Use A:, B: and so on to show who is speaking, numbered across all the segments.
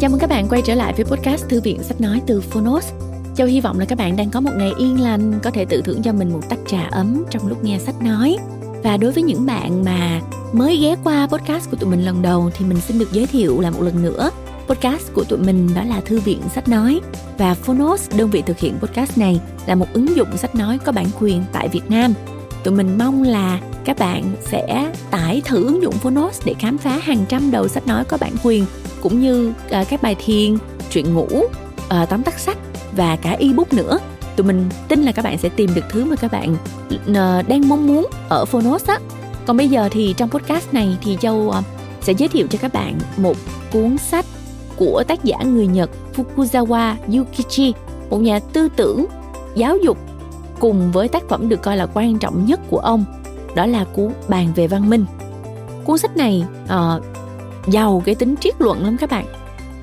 A: Chào mừng các bạn quay trở lại với podcast Thư viện Sách Nói từ Phonos. Châu hy vọng là các bạn đang có một ngày yên lành, có thể tự thưởng cho mình một tách trà ấm trong lúc nghe sách nói. Và đối với những bạn mà mới ghé qua podcast của tụi mình lần đầu thì mình xin được giới thiệu lại một lần nữa. Podcast của tụi mình đó là Thư viện Sách Nói và Phonos, đơn vị thực hiện podcast này, là một ứng dụng sách nói có bản quyền tại Việt Nam. Tụi mình mong là các bạn sẽ tải thử ứng dụng Phonos để khám phá hàng trăm đầu sách nói có bản quyền cũng như uh, các bài thiền, truyện ngủ, uh, tóm tắt sách và cả ebook nữa. Tụi mình tin là các bạn sẽ tìm được thứ mà các bạn uh, đang mong muốn ở Phonos á. Còn bây giờ thì trong podcast này thì Châu uh, sẽ giới thiệu cho các bạn một cuốn sách của tác giả người Nhật Fukuzawa Yukichi, một nhà tư tưởng giáo dục cùng với tác phẩm được coi là quan trọng nhất của ông đó là cuốn bàn về văn minh. Cuốn sách này uh, giàu cái tính triết luận lắm các bạn.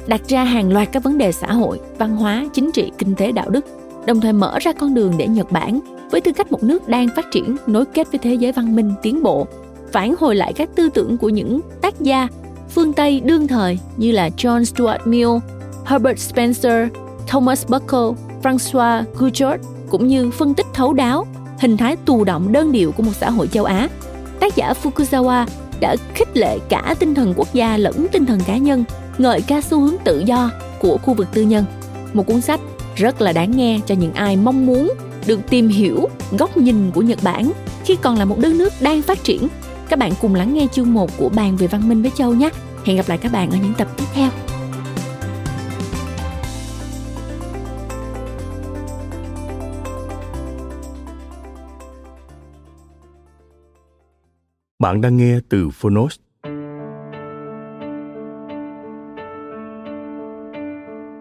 A: Đặt ra hàng loạt các vấn đề xã hội văn hóa chính trị kinh tế đạo đức đồng thời mở ra con đường để nhật bản với tư cách một nước đang phát triển nối kết với thế giới văn minh tiến bộ phản hồi lại các tư tưởng của những tác gia phương Tây đương thời như là John Stuart Mill, Herbert Spencer, Thomas Buckle, François Gouchot cũng như phân tích thấu đáo hình thái tù động đơn điệu của một xã hội châu Á. Tác giả Fukuzawa đã khích lệ cả tinh thần quốc gia lẫn tinh thần cá nhân, ngợi ca xu hướng tự do của khu vực tư nhân. Một cuốn sách rất là đáng nghe cho những ai mong muốn được tìm hiểu góc nhìn của Nhật Bản khi còn là một đất nước đang phát triển. Các bạn cùng lắng nghe chương 1 của bàn về văn minh với Châu nhé. Hẹn gặp lại các bạn ở những tập tiếp theo.
B: Bạn đang nghe từ Phonos.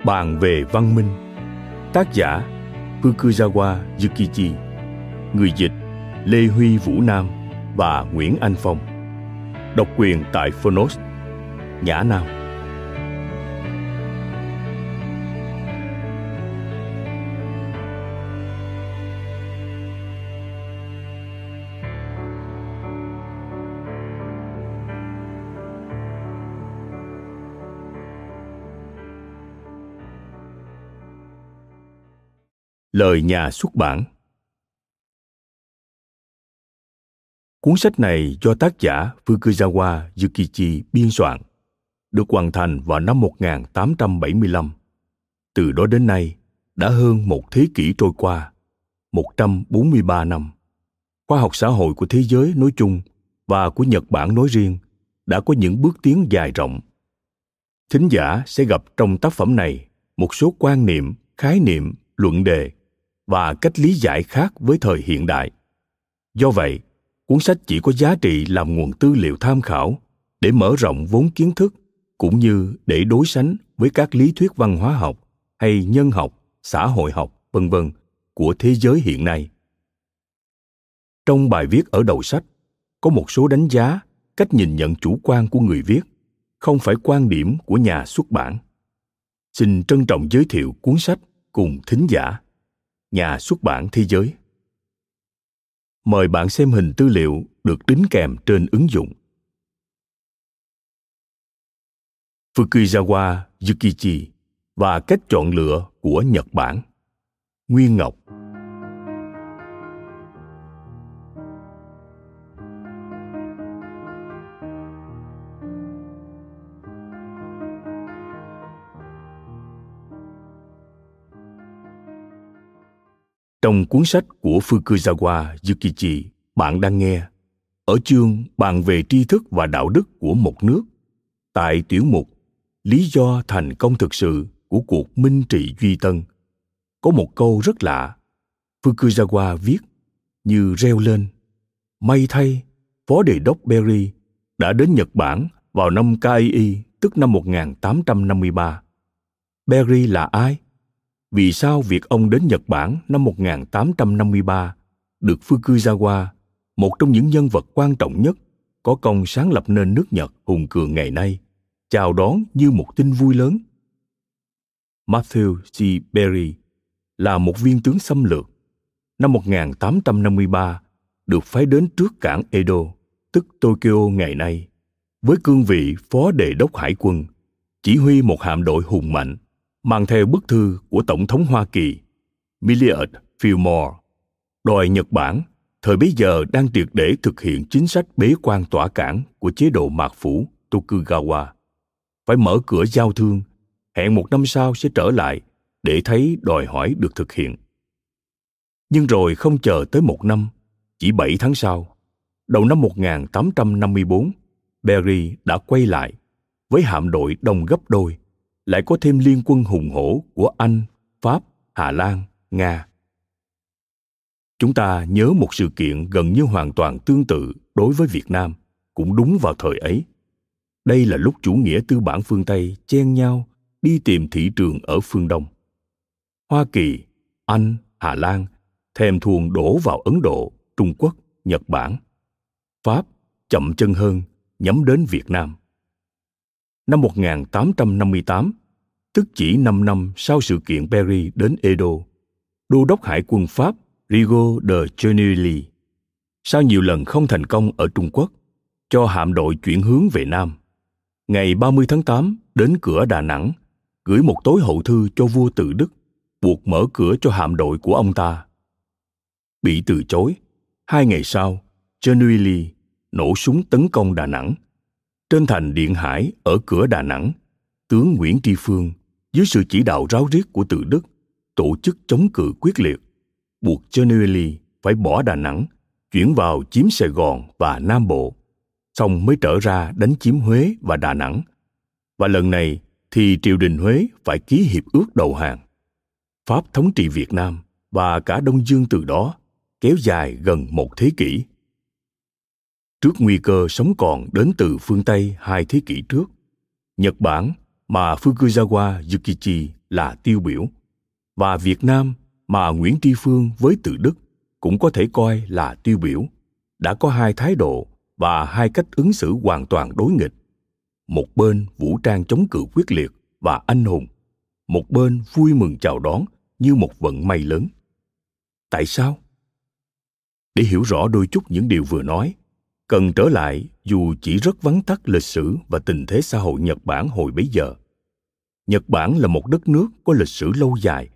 B: Bàn về văn minh. Tác giả, Fukuzawa Yukichi. Người dịch, Lê Huy Vũ Nam và Nguyễn Anh Phong. Độc quyền tại Phonos. Nhã Nam. Lời nhà xuất bản Cuốn sách này do tác giả Fukuzawa Yukichi biên soạn, được hoàn thành vào năm 1875. Từ đó đến nay, đã hơn một thế kỷ trôi qua, 143 năm. Khoa học xã hội của thế giới nói chung và của Nhật Bản nói riêng đã có những bước tiến dài rộng. Thính giả sẽ gặp trong tác phẩm này một số quan niệm, khái niệm, luận đề và cách lý giải khác với thời hiện đại. Do vậy, cuốn sách chỉ có giá trị làm nguồn tư liệu tham khảo để mở rộng vốn kiến thức cũng như để đối sánh với các lý thuyết văn hóa học hay nhân học, xã hội học, vân vân của thế giới hiện nay. Trong bài viết ở đầu sách có một số đánh giá cách nhìn nhận chủ quan của người viết, không phải quan điểm của nhà xuất bản. Xin trân trọng giới thiệu cuốn sách cùng thính giả nhà xuất bản thế giới. Mời bạn xem hình tư liệu được đính kèm trên ứng dụng. Fukuzawa Yukichi và cách chọn lựa của Nhật Bản. Nguyên Ngọc Trong cuốn sách của Fukuzawa Yukichi, bạn đang nghe ở chương bàn về tri thức và đạo đức của một nước tại tiểu mục lý do thành công thực sự của cuộc minh trị duy tân có một câu rất lạ fukuzawa viết như reo lên may thay phó đề đốc berry đã đến nhật bản vào năm KII, tức năm 1853. Berry là ai? Vì sao việc ông đến Nhật Bản năm 1853 được Fukuzawa, một trong những nhân vật quan trọng nhất, có công sáng lập nên nước Nhật hùng cường ngày nay, chào đón như một tin vui lớn. Matthew C. Berry là một viên tướng xâm lược. Năm 1853, được phái đến trước cảng Edo, tức Tokyo ngày nay, với cương vị phó đề đốc hải quân, chỉ huy một hạm đội hùng mạnh mang theo bức thư của Tổng thống Hoa Kỳ Millard Fillmore đòi Nhật Bản thời bấy giờ đang triệt để thực hiện chính sách bế quan tỏa cảng của chế độ mạc phủ Tokugawa. Phải mở cửa giao thương, hẹn một năm sau sẽ trở lại để thấy đòi hỏi được thực hiện. Nhưng rồi không chờ tới một năm, chỉ bảy tháng sau, đầu năm 1854, Berry đã quay lại với hạm đội đông gấp đôi, lại có thêm liên quân hùng hổ của Anh, Pháp, Hà Lan, Nga. Chúng ta nhớ một sự kiện gần như hoàn toàn tương tự đối với Việt Nam, cũng đúng vào thời ấy. Đây là lúc chủ nghĩa tư bản phương Tây chen nhau đi tìm thị trường ở phương Đông. Hoa Kỳ, Anh, Hà Lan thèm thuồng đổ vào Ấn Độ, Trung Quốc, Nhật Bản. Pháp chậm chân hơn nhắm đến Việt Nam. Năm 1858, tức chỉ 5 năm sau sự kiện Perry đến Edo, đô đốc hải quân Pháp Rigo de Genouilly, sau nhiều lần không thành công ở Trung Quốc, cho hạm đội chuyển hướng về Nam. Ngày 30 tháng 8 đến cửa Đà Nẵng, gửi một tối hậu thư cho vua Tự Đức, buộc mở cửa cho hạm đội của ông ta. Bị từ chối, hai ngày sau, Genouilly nổ súng tấn công Đà Nẵng. Trên thành Điện Hải ở cửa Đà Nẵng, tướng Nguyễn Tri Phương dưới sự chỉ đạo ráo riết của Tự Đức tổ chức chống cự quyết liệt buộc Genelli phải bỏ Đà Nẵng, chuyển vào chiếm Sài Gòn và Nam Bộ, xong mới trở ra đánh chiếm Huế và Đà Nẵng. Và lần này thì triều đình Huế phải ký hiệp ước đầu hàng. Pháp thống trị Việt Nam và cả Đông Dương từ đó kéo dài gần một thế kỷ. Trước nguy cơ sống còn đến từ phương Tây hai thế kỷ trước, Nhật Bản mà Fukuzawa Yukichi là tiêu biểu và Việt Nam mà Nguyễn Tri Phương với Từ Đức cũng có thể coi là tiêu biểu, đã có hai thái độ và hai cách ứng xử hoàn toàn đối nghịch. Một bên vũ trang chống cự quyết liệt và anh hùng, một bên vui mừng chào đón như một vận may lớn. Tại sao? Để hiểu rõ đôi chút những điều vừa nói, cần trở lại dù chỉ rất vắn tắt lịch sử và tình thế xã hội Nhật Bản hồi bấy giờ. Nhật Bản là một đất nước có lịch sử lâu dài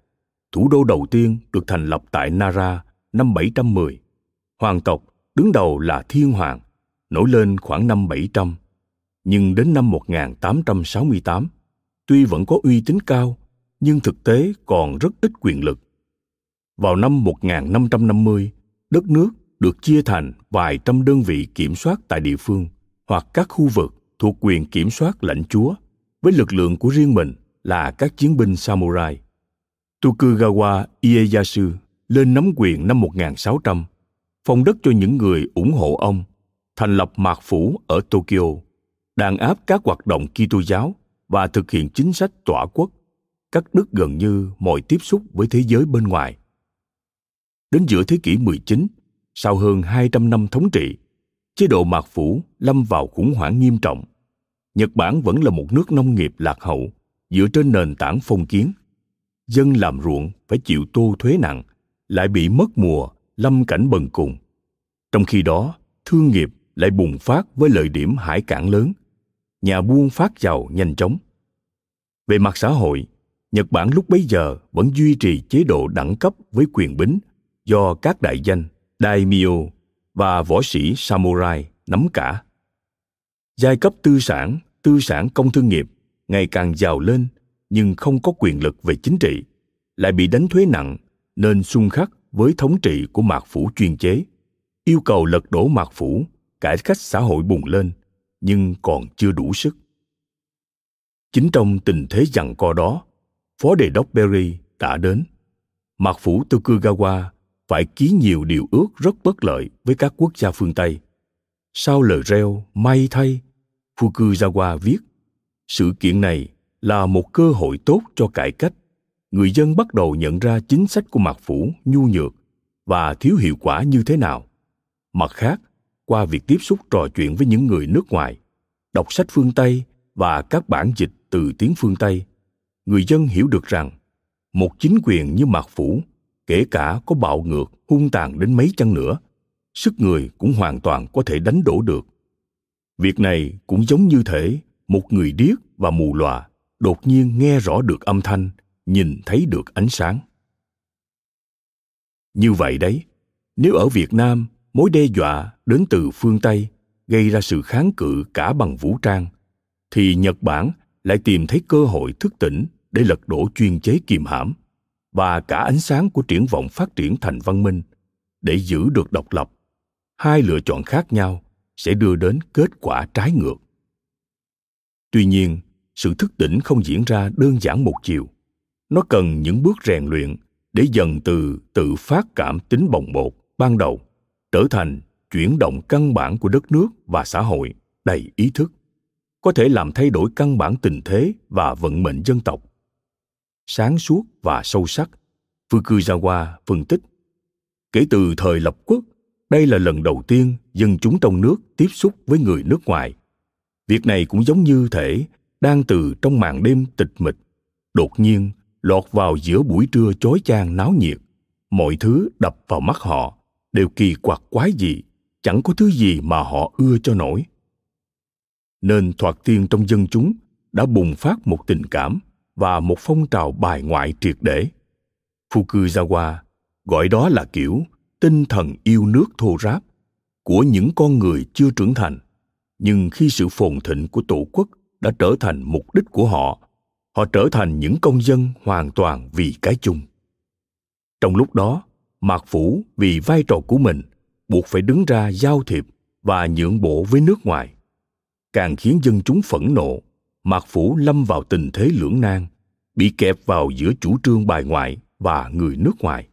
B: thủ đô đầu tiên được thành lập tại Nara năm 710. Hoàng tộc đứng đầu là Thiên Hoàng, nổi lên khoảng năm 700. Nhưng đến năm 1868, tuy vẫn có uy tín cao, nhưng thực tế còn rất ít quyền lực. Vào năm 1550, đất nước được chia thành vài trăm đơn vị kiểm soát tại địa phương hoặc các khu vực thuộc quyền kiểm soát lãnh chúa với lực lượng của riêng mình là các chiến binh samurai. Tokugawa Ieyasu lên nắm quyền năm 1600, phong đất cho những người ủng hộ ông, thành lập mạc phủ ở Tokyo, đàn áp các hoạt động Kitô giáo và thực hiện chính sách tỏa quốc, cắt đứt gần như mọi tiếp xúc với thế giới bên ngoài. Đến giữa thế kỷ 19, sau hơn 200 năm thống trị, chế độ mạc phủ lâm vào khủng hoảng nghiêm trọng. Nhật Bản vẫn là một nước nông nghiệp lạc hậu, dựa trên nền tảng phong kiến – dân làm ruộng phải chịu tô thuế nặng, lại bị mất mùa, lâm cảnh bần cùng. Trong khi đó, thương nghiệp lại bùng phát với lợi điểm hải cảng lớn, nhà buôn phát giàu nhanh chóng. Về mặt xã hội, Nhật Bản lúc bấy giờ vẫn duy trì chế độ đẳng cấp với quyền bính do các đại danh daimyo và võ sĩ samurai nắm cả. Giai cấp tư sản, tư sản công thương nghiệp ngày càng giàu lên nhưng không có quyền lực về chính trị, lại bị đánh thuế nặng nên xung khắc với thống trị của mạc phủ chuyên chế, yêu cầu lật đổ mạc phủ, cải cách xã hội bùng lên, nhưng còn chưa đủ sức. Chính trong tình thế giằng co đó, phó đề đốc Berry đã đến. Mạc phủ Tokugawa phải ký nhiều điều ước rất bất lợi với các quốc gia phương Tây. Sau lời reo may thay, Fukuzawa viết, sự kiện này là một cơ hội tốt cho cải cách người dân bắt đầu nhận ra chính sách của mạc phủ nhu nhược và thiếu hiệu quả như thế nào mặt khác qua việc tiếp xúc trò chuyện với những người nước ngoài đọc sách phương tây và các bản dịch từ tiếng phương tây người dân hiểu được rằng một chính quyền như mạc phủ kể cả có bạo ngược, hung tàn đến mấy chăng nữa, sức người cũng hoàn toàn có thể đánh đổ được. Việc này cũng giống như thể một người điếc và mù lòa đột nhiên nghe rõ được âm thanh, nhìn thấy được ánh sáng. Như vậy đấy, nếu ở việt nam, mối đe dọa đến từ phương tây gây ra sự kháng cự cả bằng vũ trang, thì nhật bản lại tìm thấy cơ hội thức tỉnh để lật đổ chuyên chế kiềm hãm và cả ánh sáng của triển vọng phát triển thành văn minh. Để giữ được độc lập, hai lựa chọn khác nhau sẽ đưa đến kết quả trái ngược. Tuy nhiên, sự thức tỉnh không diễn ra đơn giản một chiều. Nó cần những bước rèn luyện để dần từ tự phát cảm tính bồng bột ban đầu, trở thành chuyển động căn bản của đất nước và xã hội đầy ý thức. Có thể làm thay đổi căn bản tình thế và vận mệnh dân tộc sáng suốt và sâu sắc. Fukuzawa phân tích, kể từ thời lập quốc, đây là lần đầu tiên dân chúng trong nước tiếp xúc với người nước ngoài. Việc này cũng giống như thể đang từ trong màn đêm tịch mịch, đột nhiên lọt vào giữa buổi trưa chói chang náo nhiệt. Mọi thứ đập vào mắt họ đều kỳ quặc quái dị, chẳng có thứ gì mà họ ưa cho nổi. Nên thoạt tiên trong dân chúng đã bùng phát một tình cảm và một phong trào bài ngoại triệt để. Fukuzawa gọi đó là kiểu tinh thần yêu nước thô ráp của những con người chưa trưởng thành. Nhưng khi sự phồn thịnh của tổ quốc đã trở thành mục đích của họ họ trở thành những công dân hoàn toàn vì cái chung. Trong lúc đó, mạc phủ vì vai trò của mình buộc phải đứng ra giao thiệp và nhượng bộ với nước ngoài, càng khiến dân chúng phẫn nộ mạc phủ lâm vào tình thế lưỡng nan, bị kẹp vào giữa chủ trương bài ngoại và người nước ngoài.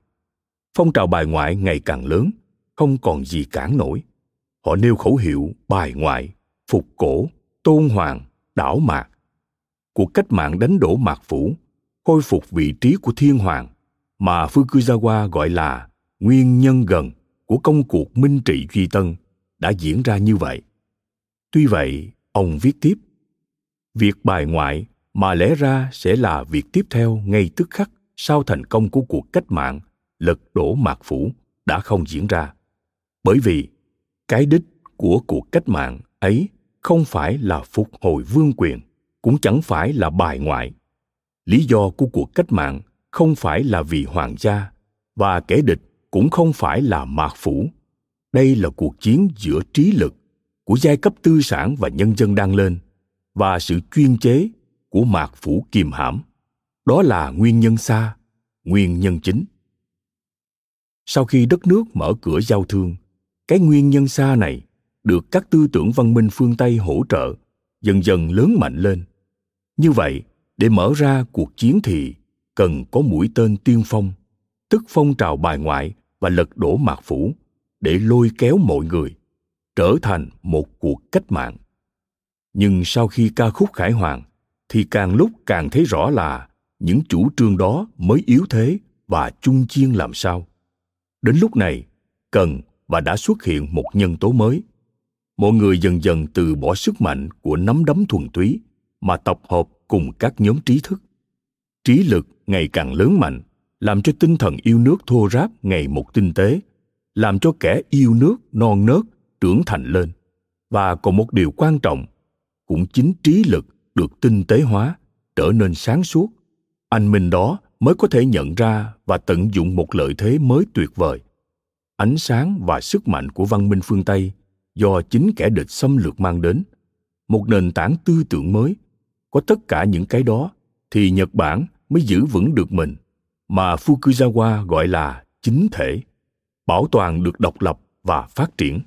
B: Phong trào bài ngoại ngày càng lớn, không còn gì cản nổi. Họ nêu khẩu hiệu bài ngoại, phục cổ, tôn hoàng, đảo mạc. Cuộc cách mạng đánh đổ mạc phủ, khôi phục vị trí của thiên hoàng mà fukuzawa gọi là nguyên nhân gần của công cuộc minh trị duy tân đã diễn ra như vậy. Tuy vậy, ông viết tiếp việc bài ngoại mà lẽ ra sẽ là việc tiếp theo ngay tức khắc sau thành công của cuộc cách mạng lật đổ mạc phủ đã không diễn ra. Bởi vì cái đích của cuộc cách mạng ấy không phải là phục hồi vương quyền, cũng chẳng phải là bài ngoại. Lý do của cuộc cách mạng không phải là vì hoàng gia và kẻ địch cũng không phải là mạc phủ. Đây là cuộc chiến giữa trí lực của giai cấp tư sản và nhân dân đang lên và sự chuyên chế của mạc phủ kiềm hãm. Đó là nguyên nhân xa, nguyên nhân chính. Sau khi đất nước mở cửa giao thương, cái nguyên nhân xa này được các tư tưởng văn minh phương tây hỗ trợ, dần dần lớn mạnh lên. Như vậy, để mở ra cuộc chiến thì cần có mũi tên tiên phong, tức phong trào bài ngoại và lật đổ mạc phủ để lôi kéo mọi người, trở thành một cuộc cách mạng nhưng sau khi ca khúc khải hoàn, thì càng lúc càng thấy rõ là những chủ trương đó mới yếu thế và chung chiên làm sao. Đến lúc này, cần và đã xuất hiện một nhân tố mới. Mọi người dần dần từ bỏ sức mạnh của nắm đấm thuần túy mà tập hợp cùng các nhóm trí thức. Trí lực ngày càng lớn mạnh, làm cho tinh thần yêu nước thô ráp ngày một tinh tế, làm cho kẻ yêu nước non nớt trưởng thành lên. Và còn một điều quan trọng cũng chính trí lực được tinh tế hóa, trở nên sáng suốt. Anh minh đó mới có thể nhận ra và tận dụng một lợi thế mới tuyệt vời. Ánh sáng và sức mạnh của văn minh phương tây do chính kẻ địch xâm lược mang đến. Một nền tảng tư tưởng mới. Có tất cả những cái đó thì nhật bản mới giữ vững được mình, mà fukuzawa gọi là chính thể, bảo toàn được độc lập và phát triển.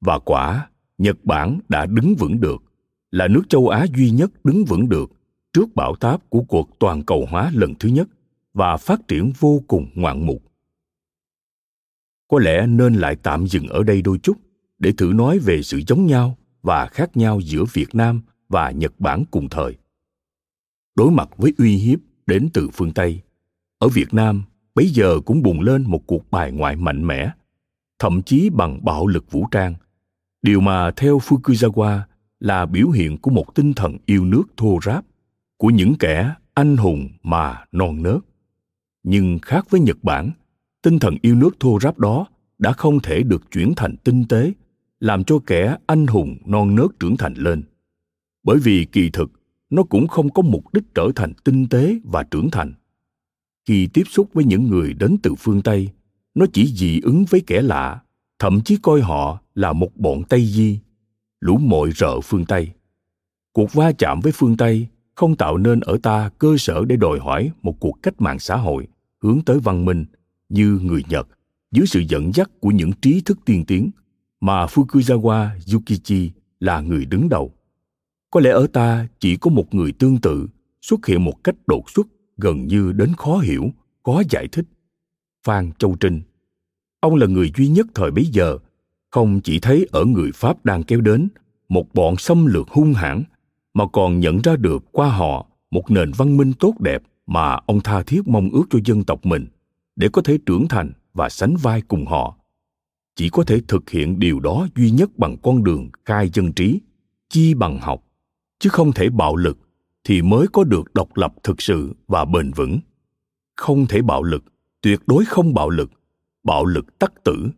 B: Và quả nhật bản đã đứng vững được, là nước châu á duy nhất đứng vững được trước bão táp của cuộc toàn cầu hóa lần thứ nhất và phát triển vô cùng ngoạn mục. Có lẽ nên lại tạm dừng ở đây đôi chút để thử nói về sự giống nhau và khác nhau giữa việt nam và nhật bản cùng thời. Đối mặt với uy hiếp đến từ phương tây, ở việt nam bấy giờ cũng bùng lên một cuộc bài ngoại mạnh mẽ, thậm chí bằng bạo lực vũ trang điều mà theo fukuzawa là biểu hiện của một tinh thần yêu nước thô ráp của những kẻ anh hùng mà non nớt. Nhưng khác với nhật bản, tinh thần yêu nước thô ráp đó đã không thể được chuyển thành tinh tế, làm cho kẻ anh hùng non nớt trưởng thành lên. Bởi vì kỳ thực, nó cũng không có mục đích trở thành tinh tế và trưởng thành. Khi tiếp xúc với những người đến từ phương tây, nó chỉ dị ứng với kẻ lạ, thậm chí coi họ là một bọn tây di. Lũ mội rợ phương tây. Cuộc va chạm với phương tây không tạo nên ở ta cơ sở để đòi hỏi một cuộc cách mạng xã hội hướng tới văn minh như người nhật dưới sự dẫn dắt của những trí thức tiên tiến mà fukuzawa yukichi là người đứng đầu. Có lẽ ở ta chỉ có một người tương tự xuất hiện một cách đột xuất gần như đến khó hiểu, khó giải thích. Phan châu trinh. Ông là người duy nhất thời bấy giờ không chỉ thấy ở người pháp đang kéo đến một bọn xâm lược hung hãn, mà còn nhận ra được qua họ một nền văn minh tốt đẹp mà ông tha thiết mong ước cho dân tộc mình để có thể trưởng thành và sánh vai cùng họ. Chỉ có thể thực hiện điều đó duy nhất bằng con đường khai dân trí, chi bằng học, chứ không thể bạo lực thì mới có được độc lập thực sự và bền vững. Không thể bạo lực, tuyệt đối không bạo lực bạo lực tắc tử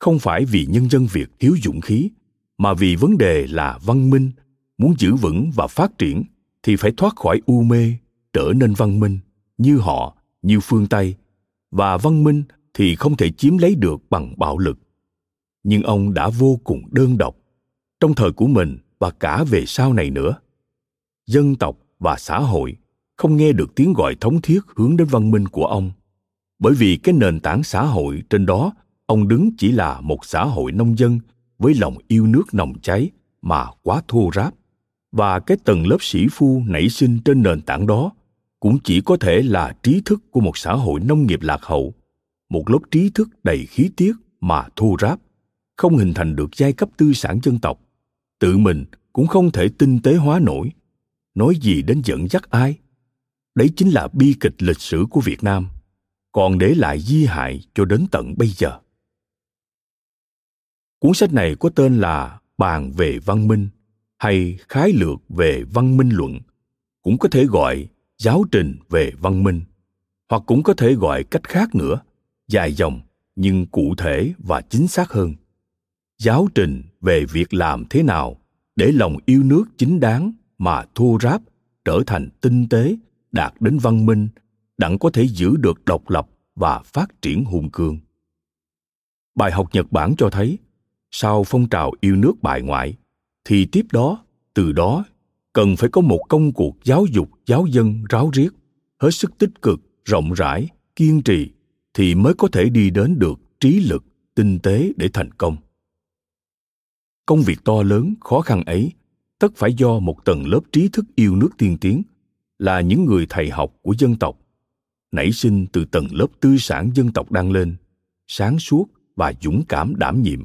B: không phải vì nhân dân việt thiếu dũng khí, mà vì vấn đề là văn minh. Muốn giữ vững và phát triển thì phải thoát khỏi u mê, trở nên văn minh, như họ, như phương tây. Và văn minh thì không thể chiếm lấy được bằng bạo lực. Nhưng ông đã vô cùng đơn độc trong thời của mình và cả về sau này nữa. Dân tộc và xã hội không nghe được tiếng gọi thống thiết hướng đến văn minh của ông. Bởi vì cái nền tảng xã hội trên đó ông đứng chỉ là một xã hội nông dân với lòng yêu nước nồng cháy mà quá thô ráp. Và cái tầng lớp sĩ phu nảy sinh trên nền tảng đó cũng chỉ có thể là trí thức của một xã hội nông nghiệp lạc hậu, một lớp trí thức đầy khí tiết mà thô ráp, không hình thành được giai cấp tư sản dân tộc. Tự mình cũng không thể tinh tế hóa nổi. Nói gì đến dẫn dắt ai? Đấy chính là bi kịch lịch sử của việt nam, còn để lại di hại cho đến tận bây giờ cuốn sách này có tên là bàn về văn minh hay khái lược về văn minh luận. Cũng có thể gọi giáo trình về văn minh, hoặc cũng có thể gọi cách khác nữa, dài dòng nhưng cụ thể và chính xác hơn. Giáo trình về việc làm thế nào để lòng yêu nước chính đáng mà thô ráp trở thành tinh tế, đạt đến văn minh, đặng có thể giữ được độc lập và phát triển hùng cường. Bài học nhật bản cho thấy sau phong trào yêu nước bại ngoại, thì tiếp đó, từ đó, cần phải có một công cuộc giáo dục, giáo dân ráo riết, hết sức tích cực, rộng rãi, kiên trì thì mới có thể đi đến được trí lực, tinh tế để thành công. Công việc to lớn, khó khăn ấy tất phải do một tầng lớp trí thức yêu nước tiên tiến là những người thầy học của dân tộc. Nảy sinh từ tầng lớp tư sản dân tộc đang lên, sáng suốt và dũng cảm đảm nhiệm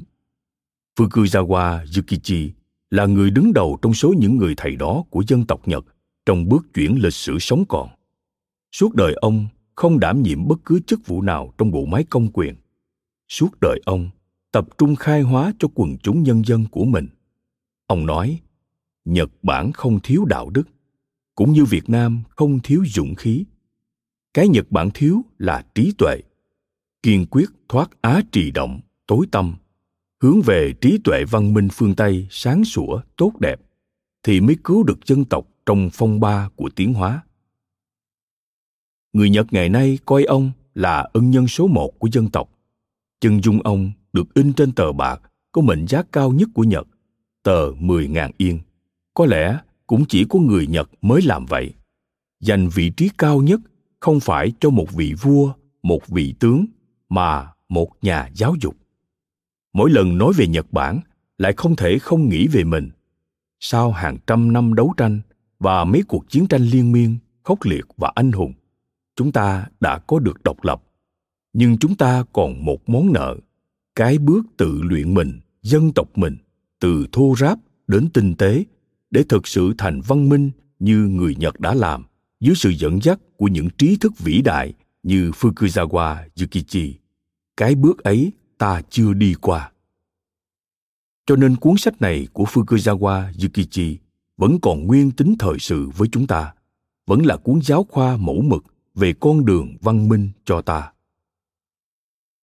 B: fukuzawa yukichi là người đứng đầu trong số những người thầy đó của dân tộc nhật trong bước chuyển lịch sử sống còn. Suốt đời ông không đảm nhiệm bất cứ chức vụ nào trong bộ máy công quyền. Suốt đời ông tập trung khai hóa cho quần chúng nhân dân của mình. Ông nói, nhật bản không thiếu đạo đức, cũng như việt nam không thiếu dũng khí. Cái nhật bản thiếu là trí tuệ, kiên quyết thoát á trì động, tối tâm hướng về trí tuệ văn minh phương tây sáng sủa tốt đẹp thì mới cứu được dân tộc trong phong ba của tiến hóa người nhật ngày nay coi ông là ân nhân số một của dân tộc chân dung ông được in trên tờ bạc có mệnh giá cao nhất của Nhật, tờ 10.000 yên. Có lẽ cũng chỉ có người Nhật mới làm vậy. Dành vị trí cao nhất không phải cho một vị vua, một vị tướng, mà một nhà giáo dục. Mỗi lần nói về Nhật Bản, lại không thể không nghĩ về mình. Sau hàng trăm năm đấu tranh và mấy cuộc chiến tranh liên miên, khốc liệt và anh hùng, chúng ta đã có được độc lập. Nhưng chúng ta còn một món nợ cái bước tự luyện mình dân tộc mình từ thô ráp đến tinh tế để thực sự thành văn minh như người nhật đã làm dưới sự dẫn dắt của những trí thức vĩ đại như fukuzawa yukichi cái bước ấy ta chưa đi qua. Cho nên cuốn sách này của fukuzawa, yukichi, vẫn còn nguyên tính thời sự với chúng ta, vẫn là cuốn giáo khoa mẫu mực về con đường văn minh cho ta.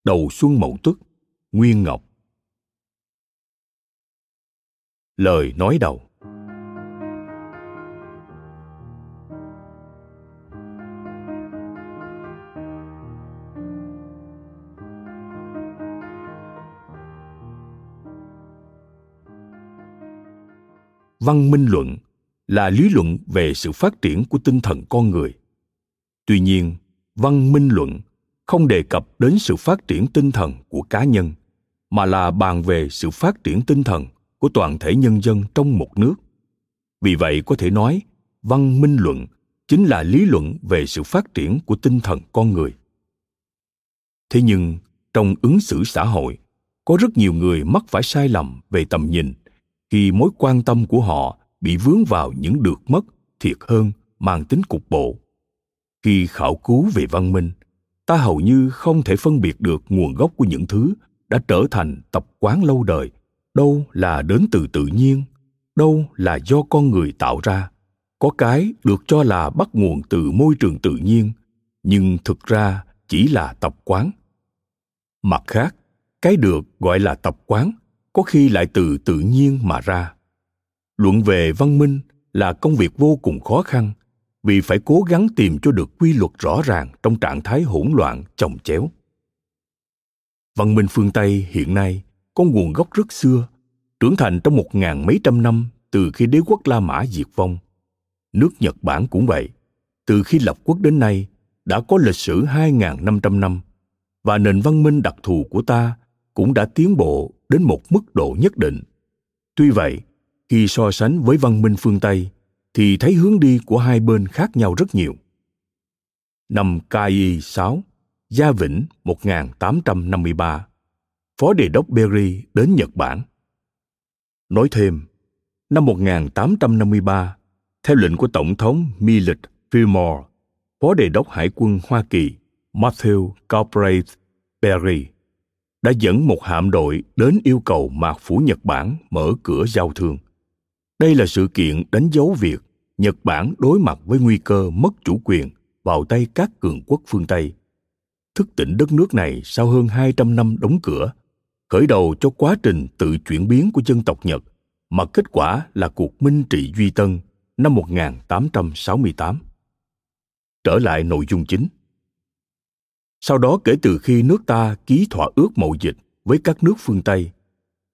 B: Đầu xuân mậu tuất, Nguyên Ngọc. Lời nói đầu. Văn minh luận là lý luận về sự phát triển của tinh thần con người. Tuy nhiên, văn minh luận không đề cập đến sự phát triển tinh thần của cá nhân, mà là bàn về sự phát triển tinh thần của toàn thể nhân dân trong một nước. Vì vậy có thể nói, văn minh luận chính là lý luận về sự phát triển của tinh thần con người. Thế nhưng, trong ứng xử xã hội, có rất nhiều người mắc phải sai lầm về tầm nhìn khi mối quan tâm của họ bị vướng vào những được mất, thiệt hơn, mang tính cục bộ. Khi khảo cứu về văn minh, ta hầu như không thể phân biệt được nguồn gốc của những thứ đã trở thành tập quán lâu đời. Đâu là đến từ tự nhiên, đâu là do con người tạo ra. Có cái được cho là bắt nguồn từ môi trường tự nhiên, nhưng thực ra chỉ là tập quán. Mặt khác, cái được gọi là tập quán có khi lại từ tự nhiên mà ra luận về văn minh là công việc vô cùng khó khăn vì phải cố gắng tìm cho được quy luật rõ ràng trong trạng thái hỗn loạn chồng chéo văn minh phương tây hiện nay có nguồn gốc rất xưa trưởng thành trong một ngàn mấy trăm năm từ khi đế quốc La Mã diệt vong. Nước Nhật Bản cũng vậy. Từ khi lập quốc đến nay, đã có lịch sử 2.500 năm, và nền văn minh đặc thù của ta cũng đã tiến bộ đến một mức độ nhất định. Tuy vậy, khi so sánh với văn minh phương Tây, thì thấy hướng đi của hai bên khác nhau rất nhiều. Năm KI 6, Gia Vĩnh 1853, Phó Đề đốc Berry đến Nhật Bản. Nói thêm, năm 1853, theo lệnh của Tổng thống Millet Fillmore, Phó Đề đốc Hải quân Hoa Kỳ Matthew Galbraith Berry đã dẫn một hạm đội đến yêu cầu mạc phủ Nhật Bản mở cửa giao thương. Đây là sự kiện đánh dấu việc Nhật Bản đối mặt với nguy cơ mất chủ quyền vào tay các cường quốc phương Tây. Thức tỉnh đất nước này sau hơn 200 năm đóng cửa, khởi đầu cho quá trình tự chuyển biến của dân tộc Nhật, mà kết quả là cuộc minh trị Duy Tân năm 1868. Trở lại nội dung chính. Sau đó kể từ khi nước ta ký thỏa ước mậu dịch với các nước phương Tây,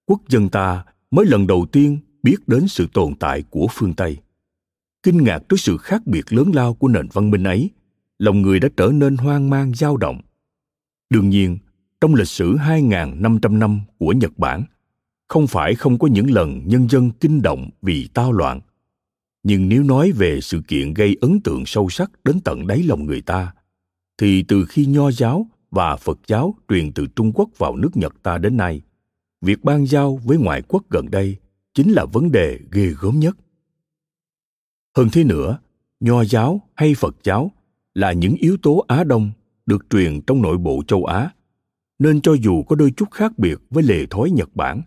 B: quốc dân ta mới lần đầu tiên biết đến sự tồn tại của phương Tây. Kinh ngạc trước sự khác biệt lớn lao của nền văn minh ấy, lòng người đã trở nên hoang mang dao động. Đương nhiên, trong lịch sử 2.500 năm của Nhật Bản, không phải không có những lần nhân dân kinh động vì tao loạn. Nhưng nếu nói về sự kiện gây ấn tượng sâu sắc đến tận đáy lòng người ta, thì từ khi nho giáo và phật giáo truyền từ trung quốc vào nước nhật ta đến nay, việc ban giao với ngoại quốc gần đây chính là vấn đề ghê gớm nhất. Hơn thế nữa, nho giáo hay phật giáo là những yếu tố á đông được truyền trong nội bộ châu á, nên cho dù có đôi chút khác biệt với lề thói nhật bản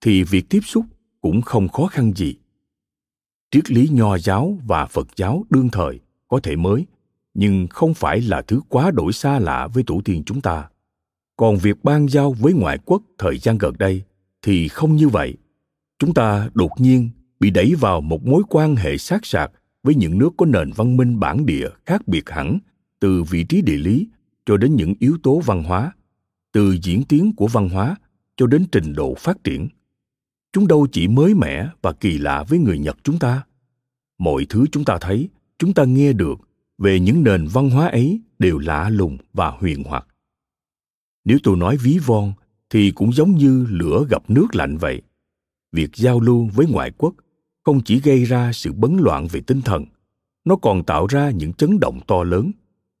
B: thì việc tiếp xúc cũng không khó khăn gì. Triết lý nho giáo và phật giáo đương thời có thể mới nhưng không phải là thứ quá đổi xa lạ với tổ tiên chúng ta. Còn việc ban giao với ngoại quốc thời gian gần đây thì không như vậy. Chúng ta đột nhiên bị đẩy vào một mối quan hệ sát sạc với những nước có nền văn minh bản địa khác biệt hẳn, từ vị trí địa lý cho đến những yếu tố văn hóa, từ diễn tiến của văn hóa cho đến trình độ phát triển. Chúng đâu chỉ mới mẻ và kỳ lạ với người nhật chúng ta. Mọi thứ chúng ta thấy, chúng ta nghe được về những nền văn hóa ấy đều lạ lùng và huyền hoặc. Nếu tôi nói ví von, thì cũng giống như lửa gặp nước lạnh vậy. Việc giao lưu với ngoại quốc không chỉ gây ra sự bấn loạn về tinh thần, nó còn tạo ra những chấn động to lớn,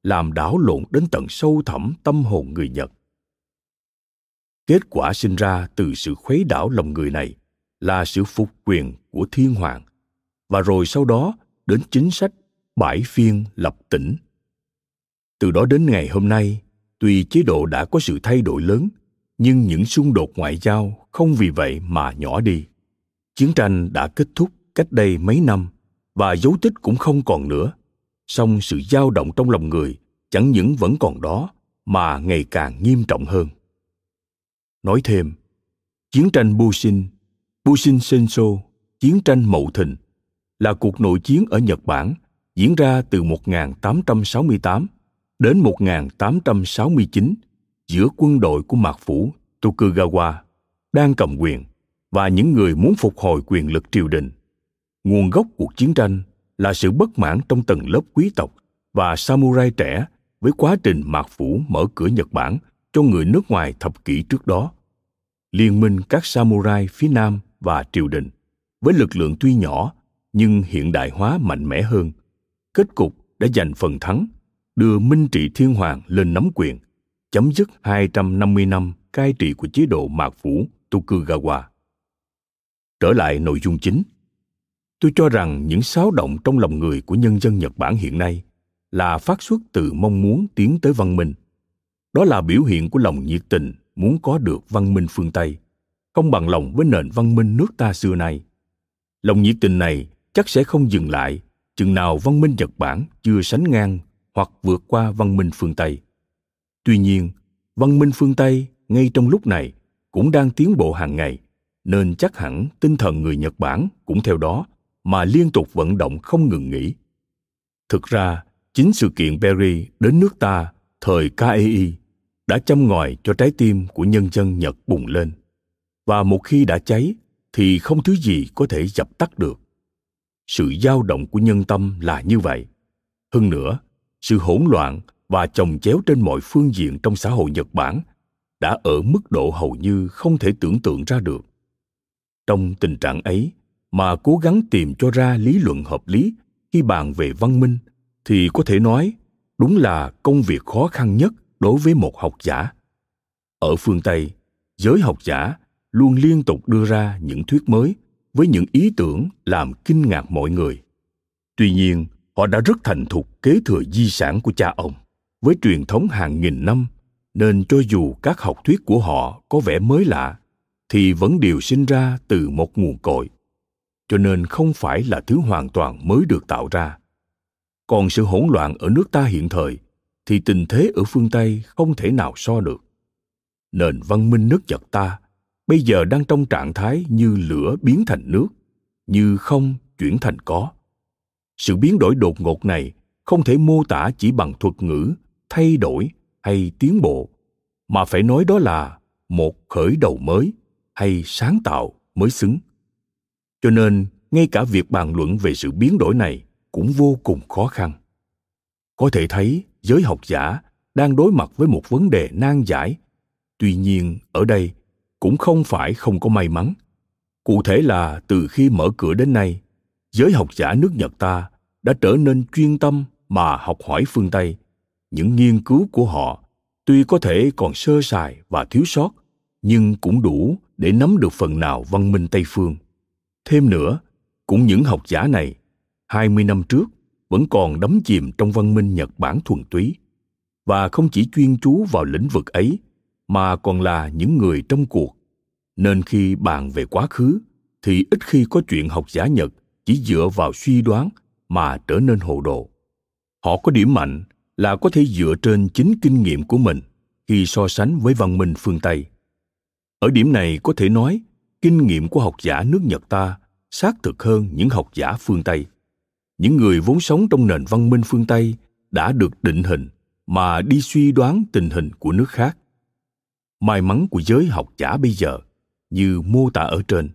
B: làm đảo lộn đến tận sâu thẳm tâm hồn người nhật. Kết quả sinh ra từ sự khuấy đảo lòng người này là sự phục quyền của thiên hoàng, và rồi sau đó đến chính sách bãi phiên lập tỉnh. Từ đó đến ngày hôm nay, tuy chế độ đã có sự thay đổi lớn, nhưng những xung đột ngoại giao không vì vậy mà nhỏ đi. Chiến tranh đã kết thúc cách đây mấy năm và dấu tích cũng không còn nữa. Song sự dao động trong lòng người chẳng những vẫn còn đó mà ngày càng nghiêm trọng hơn. Nói thêm, chiến tranh Bushin, Bushin Senso, chiến tranh Mậu Thìn là cuộc nội chiến ở Nhật Bản diễn ra từ 1868 đến 1869 giữa quân đội của mạc phủ, Tokugawa, đang cầm quyền và những người muốn phục hồi quyền lực triều đình. nguồn gốc cuộc chiến tranh là sự bất mãn trong tầng lớp quý tộc và samurai trẻ với quá trình mạc phủ mở cửa Nhật Bản cho người nước ngoài thập kỷ trước đó. Liên minh các samurai phía Nam và triều đình với lực lượng tuy nhỏ nhưng hiện đại hóa mạnh mẽ hơn. Kết cục đã giành phần thắng, đưa Minh trị Thiên Hoàng lên nắm quyền, chấm dứt 250 năm cai trị của chế độ Mạc Phủ Tokugawa. Trở lại nội dung chính. Tôi cho rằng những xáo động trong lòng người của nhân dân Nhật Bản hiện nay là phát xuất từ mong muốn tiến tới văn minh. Đó là biểu hiện của lòng nhiệt tình muốn có được văn minh phương Tây, không bằng lòng với nền văn minh nước ta xưa nay. Lòng nhiệt tình này chắc sẽ không dừng lại chừng nào văn minh Nhật Bản chưa sánh ngang hoặc vượt qua văn minh phương Tây. Tuy nhiên, văn minh phương Tây ngay trong lúc này cũng đang tiến bộ hàng ngày, nên chắc hẳn tinh thần người Nhật Bản cũng theo đó mà liên tục vận động không ngừng nghỉ. Thực ra, chính sự kiện Berry đến nước ta thời kai đã châm ngòi cho trái tim của nhân dân Nhật bùng lên. Và một khi đã cháy thì không thứ gì có thể dập tắt được. Sự dao động của nhân tâm là như vậy. Hơn nữa, sự hỗn loạn và chồng chéo trên mọi phương diện trong xã hội Nhật Bản đã ở mức độ hầu như không thể tưởng tượng ra được. Trong tình trạng ấy, mà cố gắng tìm cho ra lý luận hợp lý khi bàn về văn minh thì có thể nói đúng là công việc khó khăn nhất đối với một học giả ở phương tây giới học giả luôn liên tục đưa ra những thuyết mới với những ý tưởng làm kinh ngạc mọi người. Tuy nhiên, họ đã rất thành thục kế thừa di sản của cha ông với truyền thống hàng nghìn năm, nên cho dù các học thuyết của họ có vẻ mới lạ, thì vẫn đều sinh ra từ một nguồn cội. Cho nên không phải là thứ hoàn toàn mới được tạo ra. Còn sự hỗn loạn ở nước ta hiện thời, thì tình thế ở phương tây không thể nào so được. Nền văn minh nước nhật ta bây giờ đang trong trạng thái như lửa biến thành nước, như không chuyển thành có. Sự biến đổi đột ngột này không thể mô tả chỉ bằng thuật ngữ thay đổi hay tiến bộ, mà phải nói đó là một khởi đầu mới hay sáng tạo mới xứng. Cho nên, ngay cả việc bàn luận về sự biến đổi này cũng vô cùng khó khăn. Có thể thấy, giới học giả đang đối mặt với một vấn đề nan giải. Tuy nhiên, ở đây cũng không phải không có may mắn. Cụ thể là từ khi mở cửa đến nay, giới học giả nước nhật ta đã trở nên chuyên tâm mà học hỏi phương tây. Những nghiên cứu của họ tuy có thể còn sơ sài và thiếu sót, nhưng cũng đủ để nắm được phần nào văn minh tây phương. Thêm nữa, cũng những học giả này 20 năm trước, vẫn còn đắm chìm trong văn minh Nhật Bản thuần túy. Và không chỉ chuyên chú vào lĩnh vực ấy mà còn là những người trong cuộc nên khi bàn về quá khứ thì ít khi có chuyện học giả Nhật chỉ dựa vào suy đoán mà trở nên hồ đồ. Họ có điểm mạnh là có thể dựa trên chính kinh nghiệm của mình khi so sánh với văn minh phương Tây. Ở điểm này có thể nói, kinh nghiệm của học giả nước Nhật ta xác thực hơn những học giả phương Tây. Những người vốn sống trong nền văn minh phương Tây đã được định hình mà đi suy đoán tình hình của nước khác. May mắn của giới học giả bây giờ, như mô tả ở trên,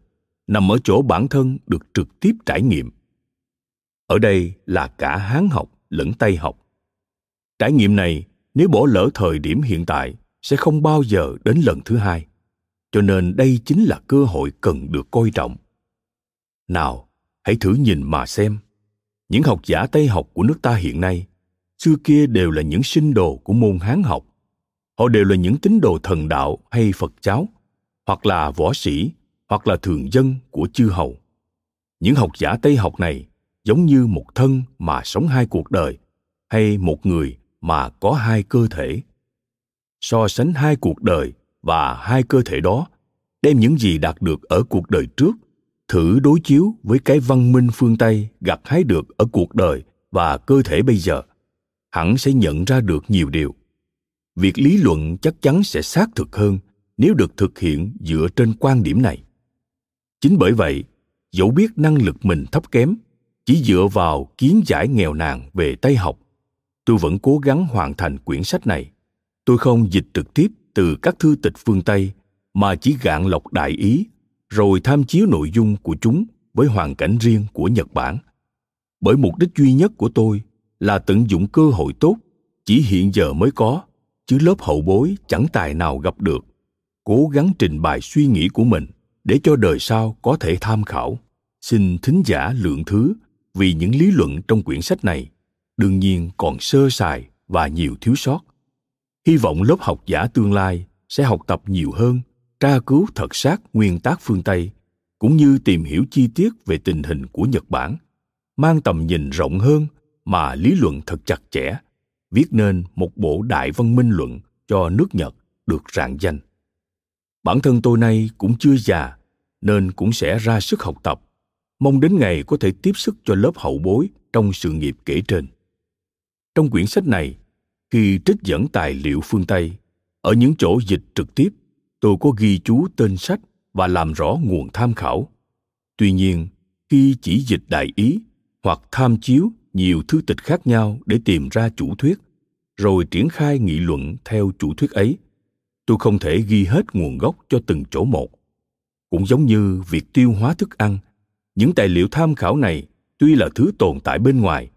B: nằm ở chỗ bản thân được trực tiếp trải nghiệm. Ở đây là cả Hán học lẫn Tây học. Trải nghiệm này nếu bỏ lỡ thời điểm hiện tại sẽ không bao giờ đến lần thứ hai cho nên đây chính là cơ hội cần được coi trọng nào hãy thử nhìn mà xem những học giả tây học của nước ta hiện nay xưa kia đều là những sinh đồ của môn hán học họ đều là những tín đồ thần đạo hay phật giáo, hoặc là võ sĩ, hoặc là thường dân của chư hầu. Những học giả tây học này giống như một thân mà sống hai cuộc đời, hay một người mà có hai cơ thể. So sánh hai cuộc đời và hai cơ thể đó, đem những gì đạt được ở cuộc đời trước, thử đối chiếu với cái văn minh phương tây gặt hái được ở cuộc đời và cơ thể bây giờ, hẳn sẽ nhận ra được nhiều điều việc lý luận chắc chắn sẽ xác thực hơn nếu được thực hiện dựa trên quan điểm này. Chính bởi vậy, dẫu biết năng lực mình thấp kém, chỉ dựa vào kiến giải nghèo nàn về tây học, tôi vẫn cố gắng hoàn thành quyển sách này. Tôi không dịch trực tiếp từ các thư tịch phương tây, mà chỉ gạn lọc đại ý, rồi tham chiếu nội dung của chúng với hoàn cảnh riêng của nhật bản. Bởi mục đích duy nhất của tôi là tận dụng cơ hội tốt chỉ hiện giờ mới có chứ lớp hậu bối chẳng tài nào gặp được. Cố gắng trình bày suy nghĩ của mình để cho đời sau có thể tham khảo. Xin thính giả lượng thứ vì những lý luận trong quyển sách này đương nhiên còn sơ sài và nhiều thiếu sót. Hy vọng lớp học giả tương lai sẽ học tập nhiều hơn, tra cứu thật sát nguyên tác phương tây, cũng như tìm hiểu chi tiết về tình hình của nhật bản, mang tầm nhìn rộng hơn mà lý luận thật chặt chẽ viết nên một bộ đại văn minh luận cho nước nhật được rạng danh. Bản thân tôi nay cũng chưa già, nên cũng sẽ ra sức học tập. Mong đến ngày có thể tiếp sức cho lớp hậu bối trong sự nghiệp kể trên. Trong quyển sách này, khi trích dẫn tài liệu phương tây, ở những chỗ dịch trực tiếp, tôi có ghi chú tên sách và làm rõ nguồn tham khảo. Tuy nhiên, khi chỉ dịch đại ý hoặc tham chiếu nhiều thư tịch khác nhau để tìm ra chủ thuyết, rồi triển khai nghị luận theo chủ thuyết ấy. Tôi không thể ghi hết nguồn gốc cho từng chỗ một. Cũng giống như việc tiêu hóa thức ăn, những tài liệu tham khảo này tuy là thứ tồn tại bên ngoài,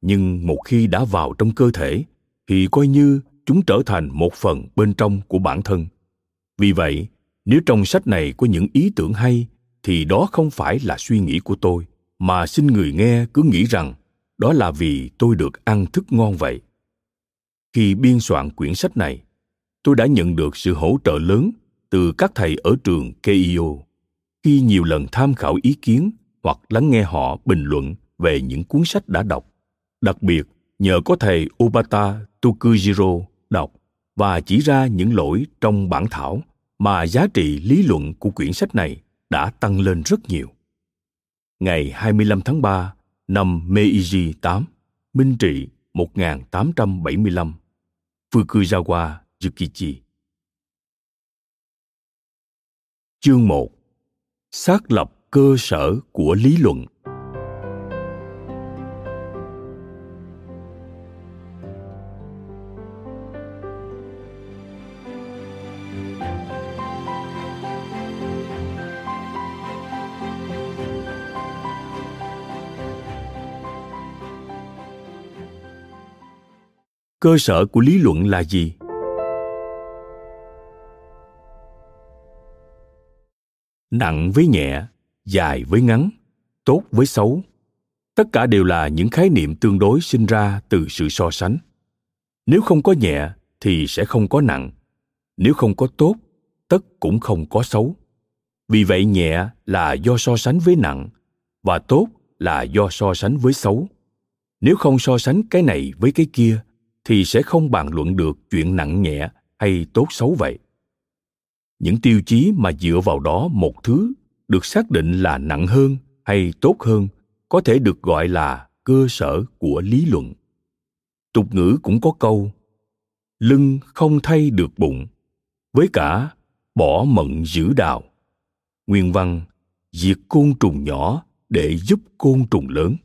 B: nhưng một khi đã vào trong cơ thể thì coi như chúng trở thành một phần bên trong của bản thân. Vì vậy, nếu trong sách này có những ý tưởng hay thì đó không phải là suy nghĩ của tôi, mà xin người nghe cứ nghĩ rằng đó là vì tôi được ăn thức ngon vậy khi biên soạn quyển sách này, tôi đã nhận được sự hỗ trợ lớn từ các thầy ở trường keio khi nhiều lần tham khảo ý kiến hoặc lắng nghe họ bình luận về những cuốn sách đã đọc, đặc biệt nhờ có thầy obata tokujiro đọc và chỉ ra những lỗi trong bản thảo mà giá trị lý luận của quyển sách này đã tăng lên rất nhiều. Ngày 25 tháng 3 năm Meiji 8, Minh trị 1875, Fukuzawa Yukichi. Chương 1 Xác lập cơ sở của lý luận cơ sở của lý luận là gì? Nặng với nhẹ, dài với ngắn, tốt với xấu. Tất cả đều là những khái niệm tương đối sinh ra từ sự so sánh. Nếu không có nhẹ thì sẽ không có nặng. Nếu không có tốt, tất cũng không có xấu. Vì vậy nhẹ là do so sánh với nặng và tốt là do so sánh với xấu. Nếu không so sánh cái này với cái kia thì sẽ không bàn luận được chuyện nặng nhẹ hay tốt xấu vậy. Những tiêu chí mà dựa vào đó một thứ được xác định là nặng hơn hay tốt hơn có thể được gọi là cơ sở của lý luận. Tục ngữ cũng có câu, lưng không thay được bụng, với cả bỏ mận giữ đào. Nguyên văn, diệt côn trùng nhỏ để giúp côn trùng lớn.